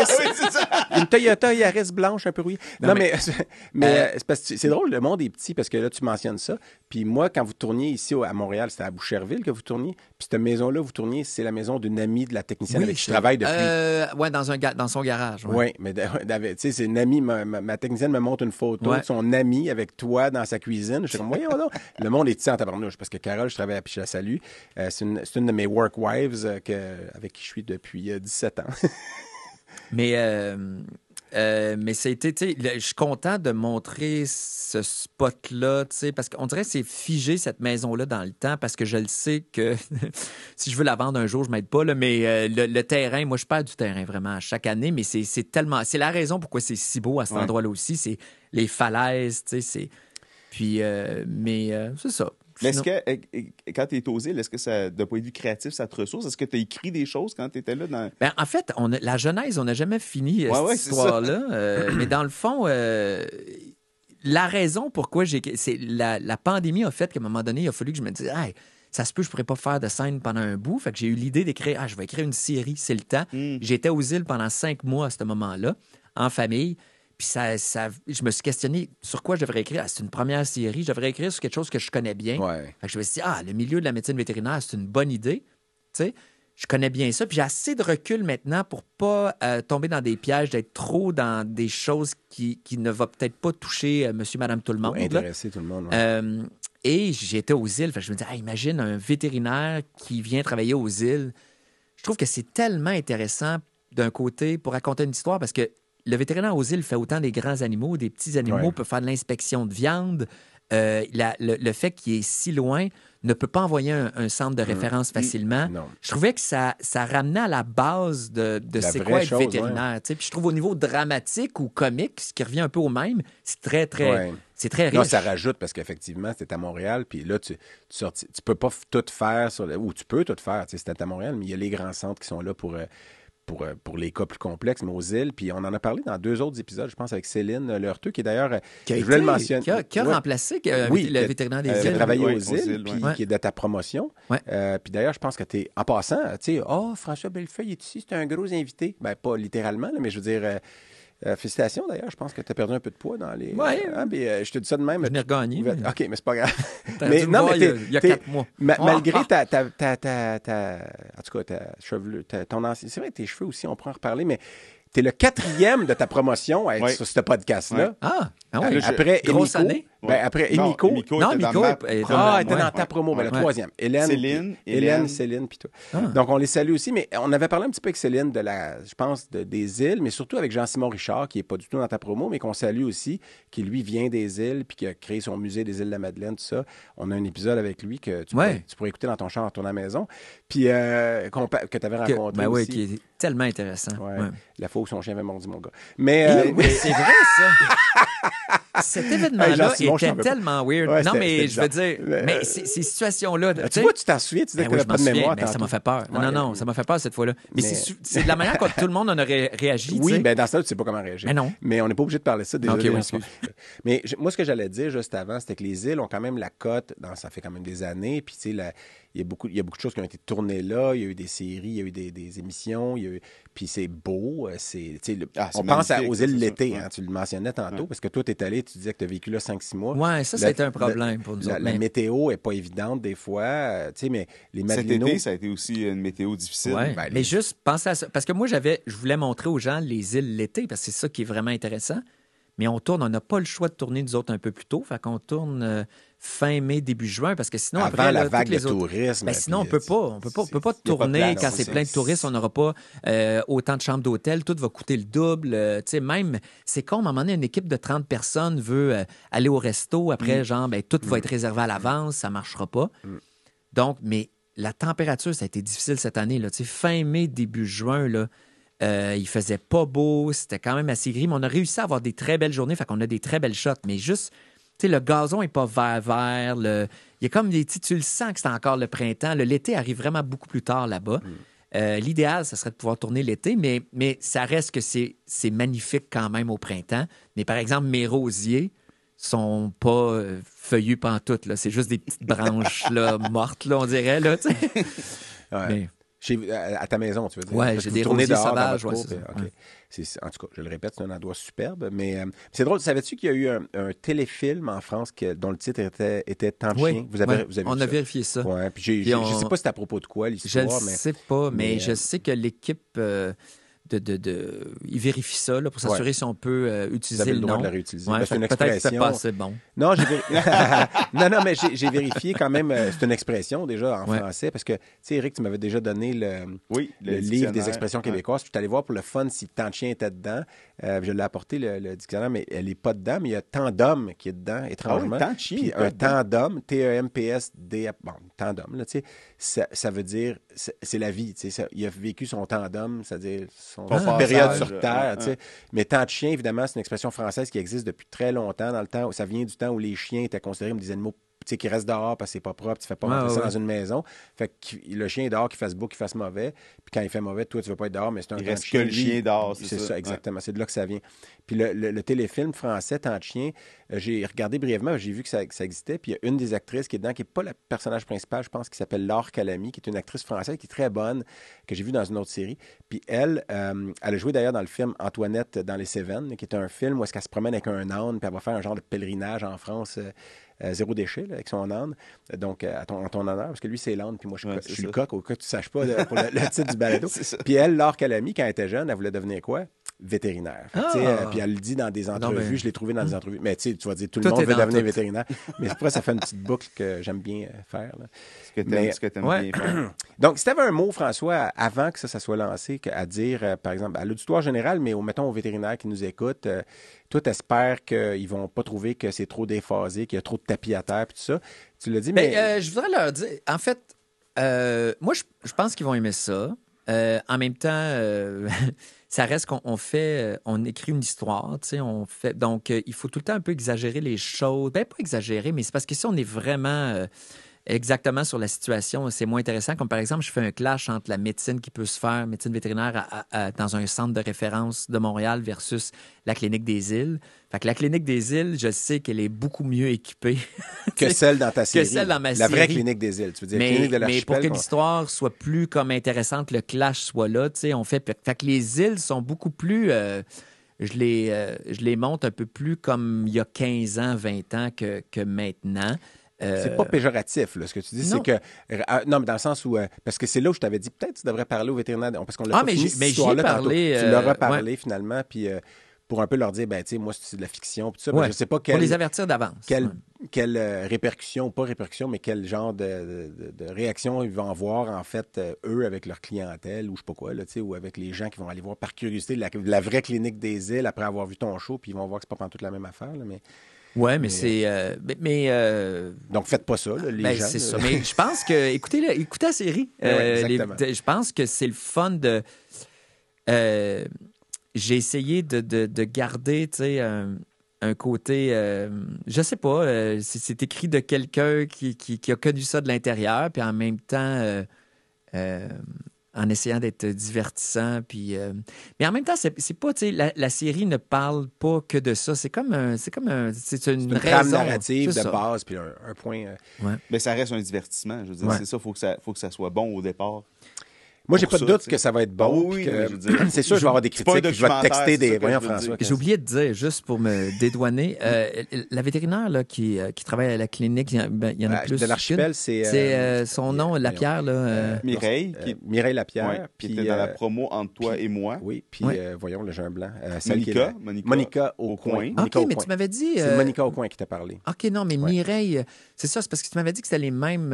une Toyota Yaris blanche un peu rouillée. Non, Non, mais, mais, Euh, euh, c'est parce que c'est drôle, le monde est petit parce que là, tu mentionnes ça. Puis moi, quand vous tourniez ici à Montréal, c'était à Boucherville que vous tourniez. Puis cette maison-là, vous tourniez, c'est la maison d'une amie de la technicienne avec qui je travaille depuis. Euh, ouais, dans, un dans son garage. ouais. Oui, mais de- d'avec- tu sais, c'est une amie, ma, ma- ma technicienne me montre une photo Ouais. de son ami avec toi dans sa cuisine. Je suis comme, voyons donc. Le monde est petit en tabarnouche parce que Carole, je travaille à la salue. Euh, c'est, une, c'est une de mes work wives euh, que, avec qui je suis depuis euh, 17 ans. Mais, euh, mais c'était, tu sais, le- je suis content de montrer ce spot-là, tu sais, parce qu'on dirait que c'est figé cette maison-là dans le temps, parce que je le sais que si je veux la vendre un jour, je m'aide pas, là, mais euh, le, le terrain, moi, je perds du terrain vraiment chaque année, mais c'est tellement, c'est la raison pourquoi c'est si beau à cet Ouais. endroit-là aussi, c'est les falaises, tu sais, c'est. Puis, euh, mais euh, c'est ça. Mais est-ce que, quand tu es aux îles, est-ce que ça, d'un point de vue créatif, ça te ressource? Est-ce que tu as écrit des choses quand tu étais là? Dans... Ben, en fait, on a- la Genèse, on n'a jamais fini euh, Ouais, cette ouais, histoire-là. Euh, mais dans le fond, euh, la raison pourquoi j'ai. C'est la, la pandémie a fait qu'à un moment donné, il a fallu que je me dise, hey, ça se peut, je pourrais pas faire de scène pendant un bout. Fait que j'ai eu l'idée d'écrire, ah, je vais écrire une série, c'est le temps. Hmm. J'étais aux îles pendant cinq mois à ce moment-là, en famille. Puis ça, ça, je me suis questionné sur quoi je devrais écrire. Ah, c'est une première série, je devrais écrire sur quelque chose que je connais bien. Ouais. Fait que je me suis dit, ah, le milieu de la médecine vétérinaire, c'est une bonne idée. Tu sais, je connais bien ça. Puis j'ai assez de recul maintenant pour pas euh, tomber dans des pièges, d'être trop dans des choses qui, qui ne vont peut-être pas toucher euh, monsieur, madame, tout le monde. intéresser tout le monde. ouais. Euh, et j'étais aux îles. Fait que je me dis, ah, imagine un vétérinaire qui vient travailler aux îles. Je trouve que c'est tellement intéressant d'un côté pour raconter une histoire parce que le vétérinaire aux îles fait autant des grands animaux, des petits animaux, Ouais. peut faire de l'inspection de viande. Euh, la- le, le fait qu'il est si loin ne peut pas envoyer un, un centre de référence facilement. Non. Je trouvais que ça, ça ramenait à la base de, de c'est quoi être chose, vétérinaire. Puis je trouve au niveau dramatique ou comique, ce qui revient un peu au même, c'est très, très, Ouais. c'est très riche. Non, ça rajoute parce qu'effectivement, c'était à Montréal, puis là, tu, tu, sortis- tu peux pas tout faire, sur le- ou tu peux tout faire, c'était à Montréal, mais il y a les grands centres qui sont là pour, euh, pour, euh, pour les cas plus complexes, mais aux îles, puis on en a parlé dans deux autres épisodes, je pense, avec Céline Leurteux, qui est d'ailleurs, euh, Qui a je voulais le mentionner. Qui a, qui a Ouais. remplacé euh, Oui, le vétérinaire des euh, qui a îles. travaillé aux aux îles, îles, puis ouais. qui est de ta promotion. Ouais. Euh, puis d'ailleurs, je pense que tu es, en passant, tu sais, oh, François Bellefeuille est ici, c'est un gros invité. Ben, pas littéralement, là, mais je veux dire, euh, euh, félicitations d'ailleurs, je pense que tu as perdu un peu de poids dans les. Euh, hein, euh, je te dis ça de même. Je n'ai regagné. Mais OK, mais c'est pas grave. mais non, mais il y a- quatre mois. Ma- Ah, malgré ah. ta, ta, ta, ta, ta- En tout cas, ta chevelure, ton ancien. C'est vrai que tes cheveux aussi, on pourra en reparler, mais Tu es le quatrième de ta promotion à être Ouais. sur ce podcast-là. Ah, ah oui. Après Grosse Emiko. année. Ben, après Non, Emiko. Emiko Non, était dans Emiko ma est- est première- dans- Ah, elle était Ouais. dans ta promo, mais le Ouais. troisième. Hélène. Céline, Hélène, Hélène. Céline, puis toi. Ah. Donc, on les salue aussi, mais on avait parlé un petit peu avec Céline de la, je pense, de- des îles, mais surtout avec Jean-Simon Richard, qui est pas du tout dans ta promo, mais qu'on salue aussi, qui lui vient des îles, puis qui a créé son musée des îles de la Madeleine, tout ça. On a un épisode avec lui que tu, Ouais. pourrais, tu pourrais écouter dans ton char à la maison, puis euh, qu'on pa- que tu avais Que- rencontré ben oui, aussi. qui est tellement intéressant. Ouais. Ouais. La fois où son chien avait mordu mon gars. Mais, euh, Oui, c'est vrai, ça. Cet Hey, événement-là je était tellement weird. Ouais, non, mais je veux dire, Mais, euh, ces, ces situations-là. tu sais- vois, tu t'en souviens, tu disais Ben que oui, tu je pas de souviens, mémoire. mais ça m'a fait peur. Non, non, non, ça m'a fait peur cette fois-là. Mais, Mais- c'est de la manière dont tout le monde en aurait réagi. tu Oui, ben dans ça, tu sais pas comment réagir. Mais non. Mais on n'est pas obligé de parler de ça. Désolé, oui, Jean-Simon. Mais moi, ce que j'allais dire juste avant, c'était que les îles ont quand même la cote, dans, ça fait quand même des années, puis tu sais, la- il y, a beaucoup, il y a beaucoup de choses qui ont été tournées là, il y a eu des séries, il y a eu des, des émissions, il y a eu- puis c'est beau, euh, c'est, le- Ah, on pense à- aux îles l'été, hein, tu le mentionnais tantôt, Ouais. parce que toi, tu es allé, tu disais que tu as vécu là 5-6 mois. Ouais, ça, ça La- a été un la- problème pour nous La, autres. la mais- météo est pas évidente des fois, euh, tu sais, mais les Cet Madelinos... été, ça a été aussi une météo difficile. Ouais, Ben, les- mais juste pensez à ça. Parce que moi, j'avais, je voulais montrer aux gens les îles l'été, parce que c'est ça qui est vraiment intéressant. Mais on tourne, on n'a pas le choix de tourner nous autres un peu plus tôt. Fait qu'on tourne euh, fin mai, début juin, parce que sinon, avant après, la là, vague les de autres- tourisme. Ben, sinon, on peut pas. On peut pas, on peut pas tourner quand c'est plein de touristes. On n'aura pas euh, autant de chambres d'hôtel. Tout va coûter le double. Euh, tu sais, même, c'est con, à un moment donné, une équipe de 30 personnes veut euh, aller au resto. Mm. Après, genre, ben, tout va être réservé à l'avance. Ça marchera pas. Donc, mais la température, ça a été difficile cette année. Là. Tu sais, Fin mai, début juin, là, euh, il faisait pas beau, c'était quand même assez gris, mais on a réussi à avoir des très belles journées, fait qu'on a des très belles shots. Mais juste, sais, le gazon est pas vert-vert. Le... Il y a comme des petits, tu le sens que c'est encore le printemps. Le- L'été arrive vraiment beaucoup plus tard là-bas. Euh, L'idéal, ça serait de pouvoir tourner l'été, mais, mais ça reste que c'est c'est magnifique quand même au printemps. Mais par exemple, mes rosiers sont pas euh, feuillus pantoute. C'est juste des petites branches là, mortes, là, on dirait. Là. Ouais. Mais- Chez- à, à ta maison, tu veux dire? Parce j'ai que des dans sauvages, ouais, c'est En tout cas, je le répète, c'est un endroit superbe. Mais euh, c'est drôle, savais-tu qu'il y a eu un, un téléfilm en France que- dont le titre était, était Tant de Oui, chien? Vous avez, ouais, vous avez on vu a ça? vérifié ça. Puis on- Je sais pas c'est à propos de quoi Je l'histoire, ne mais sais pas, mais, mais, je euh, sais que l'équipe euh, de, de, de- ils vérifient ça là, pour s'assurer si on peut euh, utiliser le le droit nom. de la réutiliser. Ouais, Ben, c'est une expression. pas assez bon. Non, non, non, mais j'ai j'ai vérifié quand même. euh, C'est une expression déjà en Ouais. français parce que, tu sais, Eric, tu m'avais déjà donné le, Oui, le, livre des expressions Ouais. québécoises. Je suis allé voir pour le fun si tant de chien était dedans. Euh, je l'ai apporté, le, le dictionnaire, mais elle n'est pas dedans. Mais il y a tant d'hommes qui est dedans, étrangement. tant de chien un tant d'hommes, T-E-M-P-S-D, bon, tant d'hommes, là, tu sais, ça, ça veut dire, c'est la vie, tu sais. ça- Il a vécu son temps d'homme, c'est-à-dire son sa période passage, sur Terre, euh. Mais tant de chien, évidemment, c'est une expression française qui existe depuis très longtemps, dans le temps, où ça vient du temps où les chiens étaient considérés comme des animaux sais, qui restent dehors parce que c'est pas propre, tu fais pas Ouais, rentrer ça dans une maison. Fait que le chien est dehors, qu'il fasse beau, qu'il fasse mauvais. Puis quand il fait mauvais, toi, tu veux pas être dehors, mais c'est un Il temps reste de que le chien dehors, c'est C'est ça. ça, exactement. C'est de là que ça vient. Puis le, le- le téléfilm français, Tant de chien, euh, j'ai regardé brièvement, j'ai vu que ça, que ça existait. Puis il y a une des actrices qui est dedans, qui n'est pas le personnage principal, je pense, qui s'appelle Laure Calamy, qui est une actrice française qui est très bonne, que j'ai vue dans une autre série. Puis elle, euh, elle a joué d'ailleurs dans le film Antoinette dans les Cévennes, qui est un film où est-ce qu'elle se promène avec un âne, puis elle va faire un genre de pèlerinage en France. euh, zéro déchet là, avec son âne. Donc, euh, à ton, en ton honneur, parce que lui, c'est l'âne, puis moi, je, Ouais, je suis le coq, au cas que tu ne saches pas de- pour le, le titre du balado. Puis elle, Laure Calamy, quand elle était jeune, elle voulait devenir quoi? Vétérinaire. Tu Ah! euh, puis elle le dit dans des entrevues, ben- je l'ai trouvé dans des entrevues. Mais tu tu vas dire, tout, Tout le monde veut devenir tout. vétérinaire. Mais après, ça fait une petite boucle que j'aime bien euh, faire. là. Ce que Mais- t'aimes ce que t'aimes Ouais. bien faire. Donc, si tu avais un mot, François, avant que ça, ça soit lancé, à dire, euh, par exemple, à l'auditoire général, mais au, mettons aux vétérinaires qui nous écoutent, euh, toi, t'espères qu'ils vont pas trouver que c'est trop déphasé, qu'il y a trop de tapis à terre, puis tout ça. Tu l'as dit, Ben, mais... euh, je voudrais leur dire, en fait, euh, moi, je, je pense qu'ils vont aimer ça. Euh, en même temps, euh, ça reste qu'on on fait, euh, on écrit une histoire, tu sais, on fait. Donc, euh, il faut tout le temps un peu exagérer les choses. Ben, pas exagérer, mais c'est parce que si on est vraiment euh, exactement sur la situation, c'est moins intéressant. Comme par exemple, je fais un clash entre la médecine qui peut se faire, médecine vétérinaire à- à- à- dans un centre de référence de Montréal versus la clinique des îles. Fait que la clinique des îles, je sais qu'elle est beaucoup mieux équipée que celle dans ta série. celle dans ma La vraie clinique des îles, tu veux dire, mais, clinique de mais pour que l'histoire soit plus comme intéressante, le clash soit là, tu sais, on fait. Fait que les îles sont beaucoup plus. euh, je les, euh, je les monte un peu plus comme il y a 15 ans, 20 ans que, que maintenant. Euh, C'est pas péjoratif, là, ce que tu dis. C'est que. euh, non, mais dans le sens où. euh, parce que c'est là où je t'avais dit, peut-être tu devrais parler au vétérinaire. Parce qu'on l'a Ah, pas mais fini, mais j'y ai histoire-là tantôt. parlé, Tu euh, leur as parlé, finalement. Puis euh, pour un peu leur dire, ben, tu sais, moi, c'est de la fiction. Puis ça. Ben, je sais pas Pour quelle, les avertir d'avance. quelle, Ouais. quelle euh, répercussion, pas répercussion, mais quel genre de, de- de réaction ils vont avoir, en fait, euh, eux, avec leur clientèle ou je sais pas quoi, là, tu sais, ou avec les gens qui vont aller voir par curiosité la, la vraie clinique des îles après avoir vu ton show, puis ils vont voir que c'est pas toute la même affaire. là, mais... Ouais, mais c'est. euh, mais mais, euh, Donc, faites pas ça, là, les Ben, gens. c'est ça. Mais je pense que, écoutez, là, écoutez la série. Euh, les- je pense que c'est le fun de. euh, J'ai essayé de, de- de garder, tu sais, un, un côté. euh, je sais pas, euh, c'est c'est écrit de quelqu'un qui, qui- qui a connu ça de l'intérieur, puis en même temps. En essayant d'être divertissant, puis euh, mais en même temps, c'est pas, la, la série ne parle pas que de ça. C'est comme un, c'est comme un, c'est une, une raison. narrative de ça. base, puis un, un point. euh, Mais ça reste un divertissement. Je veux dire, Ouais. c'est ça, faut que ça, faut que ça soit bon au départ. Moi, j'ai pas de doute que ça va être Ah bon. oui, c'est sûr, je vais avoir des critiques. Je vais te texter des. Voyons, François. J'ai oublié de dire, juste pour me dédouaner, euh, la vétérinaire là, qui, euh, qui travaille à la clinique, il y, en- ben, en a Euh, plus. de l'archipel, c'est. C'est euh, son nom. Lapierre. Là, euh, Mireille, euh, Mireille Lapierre. ouais, qui puis, était dans la promo entre toi puis- et moi. Oui, puis Ouais. euh, voyons, le un blanc. Euh, Monica. Monica, Monica au coin. Monica OK, au mais coin. tu m'avais dit. C'est Monica au coin qui t'a parlé. OK, non, mais. Mireille, c'est ça, c'est parce que tu m'avais dit que c'était les mêmes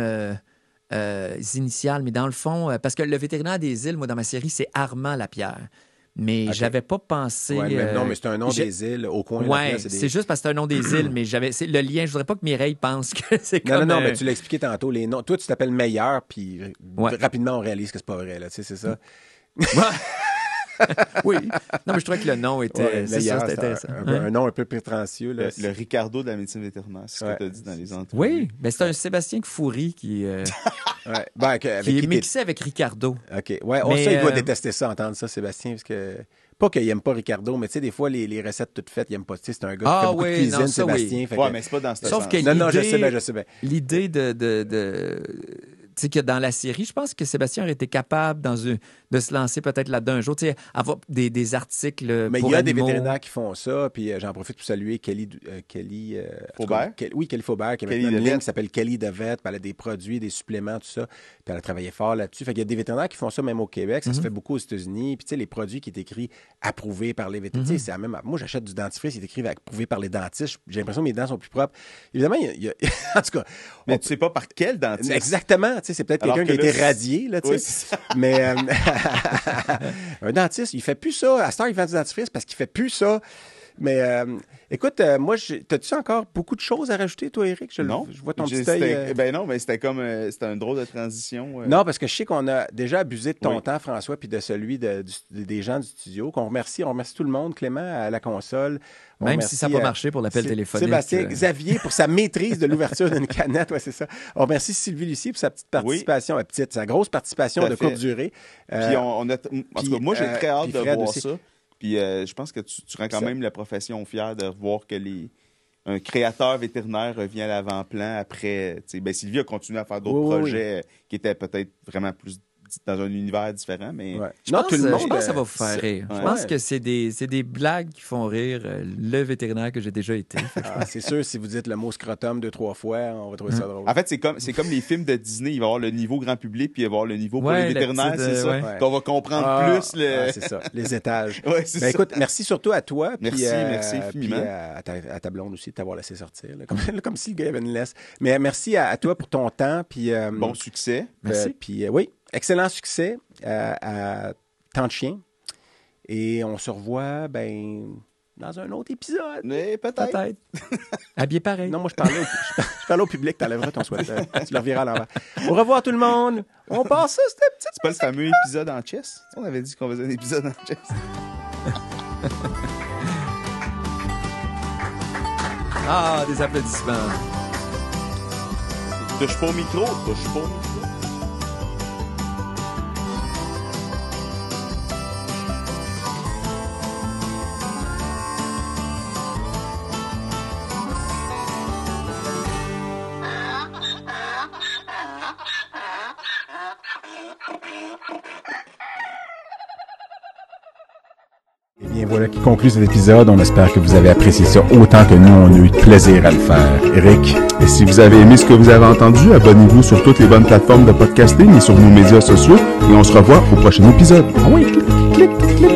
euh, euh, initiales, mais dans le fond, euh, parce que le vétérinaire des îles, moi, dans ma série, c'est Armand Lapierre. Mais OK. j'avais pas pensé. Ouais, mais euh, non, mais c'est un nom des îles au coin. Ouais, c'est des- juste parce que c'est un nom des îles, mais j'avais le lien. Je voudrais pas que Mireille pense que c'est Non, comme. non, non, euh, mais tu l'as expliqué tantôt. Les noms. Toi, tu t'appelles Meilleur, puis Ouais. rapidement, on réalise que c'est pas vrai. Là, tu sais, c'est ça. oui. Non, mais je trouvais que le nom était. Ouais, c'est Meilleur, ça, c'était c'est intéressant. un, un- Hein? un nom un peu prétentieux. Le, le Ricardo de la médecine vétérinaire, c'est ce Ouais. que tu as dit dans les entrevues. Oui, mais c'est un Sébastien Foury qui, euh, Ouais. Ben, avec- avec qui est qui mixé avec Ricardo. OK. Ouais, on Mais, sait, il doit euh, détester ça, entendre ça, Sébastien, parce que. Pas qu'il aime pas Ricardo, mais tu sais, des fois, les, les recettes toutes faites, il aime pas. Tu sais, c'est un gars Ah qui fait beaucoup oui, de cuisine, non, ça, oui. Sébastien. fait Ouais, que- mais c'est pas dans ce Sauf sens. que- Non, non, je l'idée- sais bien, je sais bien. L'idée de. de, de tu sais, que dans la série, je pense que Sébastien aurait été capable dans une, de se lancer peut-être là-dedans un jour, tu sais, avoir des, des articles. Mais pour il y a des vétérinaires qui font ça, puis euh, j'en profite pour saluer Kelly, euh, Kelly euh, cas, Faubert? Oui, Kelly Faubert, qui a Kelly maintenant une ligne qui s'appelle Kelly de Vet, puis elle a des produits, des suppléments, tout ça, puis elle a travaillé fort là-dessus. Fait qu'il y a des vétérinaires qui font ça même au Québec, ça se fait beaucoup aux États-Unis, puis tu sais, les produits qui est écrit approuvés par les vétérinaires, sais, c'est la même. Moi, j'achète du dentifrice, il est écrit approuvé par les dentistes, j'ai l'impression que mes dents sont plus propres. Évidemment, il y a, il y a- en tout cas, Mais on- tu sais pas par quel dentiste. Exactement, tu sais, c'est peut-être quelqu'un qui a été radié, là, tu sais. Mais euh, un dentiste, il fait plus ça. À Star, il vend du dentifrice parce qu'il fait plus ça. Mais euh, écoute, euh, moi, t'as-tu encore beaucoup de choses à rajouter, toi, Eric? Je, Non. je vois ton petit œil. euh, Ben non, mais c'était comme. euh, c'était un drôle de transition. euh. Non, parce que je sais qu'on a déjà abusé de ton Oui. temps, François, puis de celui de- du- des gens du studio. Qu'on remercie, on remercie tout le monde, Clément, à la console. On Même remercie, si ça n'a pas marché pour l'appel téléphonique. Sébastien euh, Xavier pour sa maîtrise de l'ouverture d'une canette, ouais, c'est ça. On remercie Sylvie Lucie pour sa petite participation, euh, petite, sa grosse participation de fait. courte durée. Puis on, on a. En tout cas, moi, j'ai très hâte de voir aussi. ça. Puis euh, je pense que tu, tu rends quand Ça. même la profession fière de voir que les. Un créateur vétérinaire revient à l'avant-plan après. Ben, Sylvie a continué à faire d'autres Oui, projets euh, qui étaient peut-être vraiment plus dans un univers différent, mais ouais. Je Non, pense, tout le euh, monde. Je pense que ça euh, va vous faire rire. Je pense que c'est des, c'est des blagues qui font rire euh, le vétérinaire que j'ai déjà été. Ah, c'est sûr, si vous dites le mot scrotum deux, trois fois, on va trouver ça drôle. En fait, c'est comme, c'est comme les films de Disney. Il va y avoir le niveau grand public, puis il va y avoir le niveau pour Ouais, les vétérinaires, c'est euh, ça. ouais. Qu'on va comprendre Ah, plus le. ah, ça, les étages. Ben, ça. écoute, merci surtout à toi. puis, Merci, merci puis infiniment. à, ta, à ta blonde aussi de t'avoir laissé sortir. là. Comme, comme si le gars avait une laisse. Mais merci à, à toi pour ton temps. Puis, euh, Bon succès. euh, puis, euh, oui, excellent succès euh, à Tant de chiens. Et on se revoit ben, dans un autre épisode. Mais peut-être. Peut-être. Habillé pareil. Non, moi, je parlais au, je parlais- je parlais au public. T'enlèveras ton sweater. tu le reviras à l'envers. Au revoir, tout le monde. On passe ça, c'était petit. C'est pas le fameux épisode en chess? On avait dit qu'on faisait un épisode en chess. Ah, des applaudissements. Touche pas au micro, touche pas au micro. Voilà qui conclut cet épisode. On espère que vous avez apprécié ça autant que nous, on a eu de plaisir à le faire. Eric, Et si vous avez aimé ce que vous avez entendu, abonnez-vous sur toutes les bonnes plateformes de podcasting et sur nos médias sociaux. Et on se revoit au prochain épisode. ah oui, clic, clic, clic.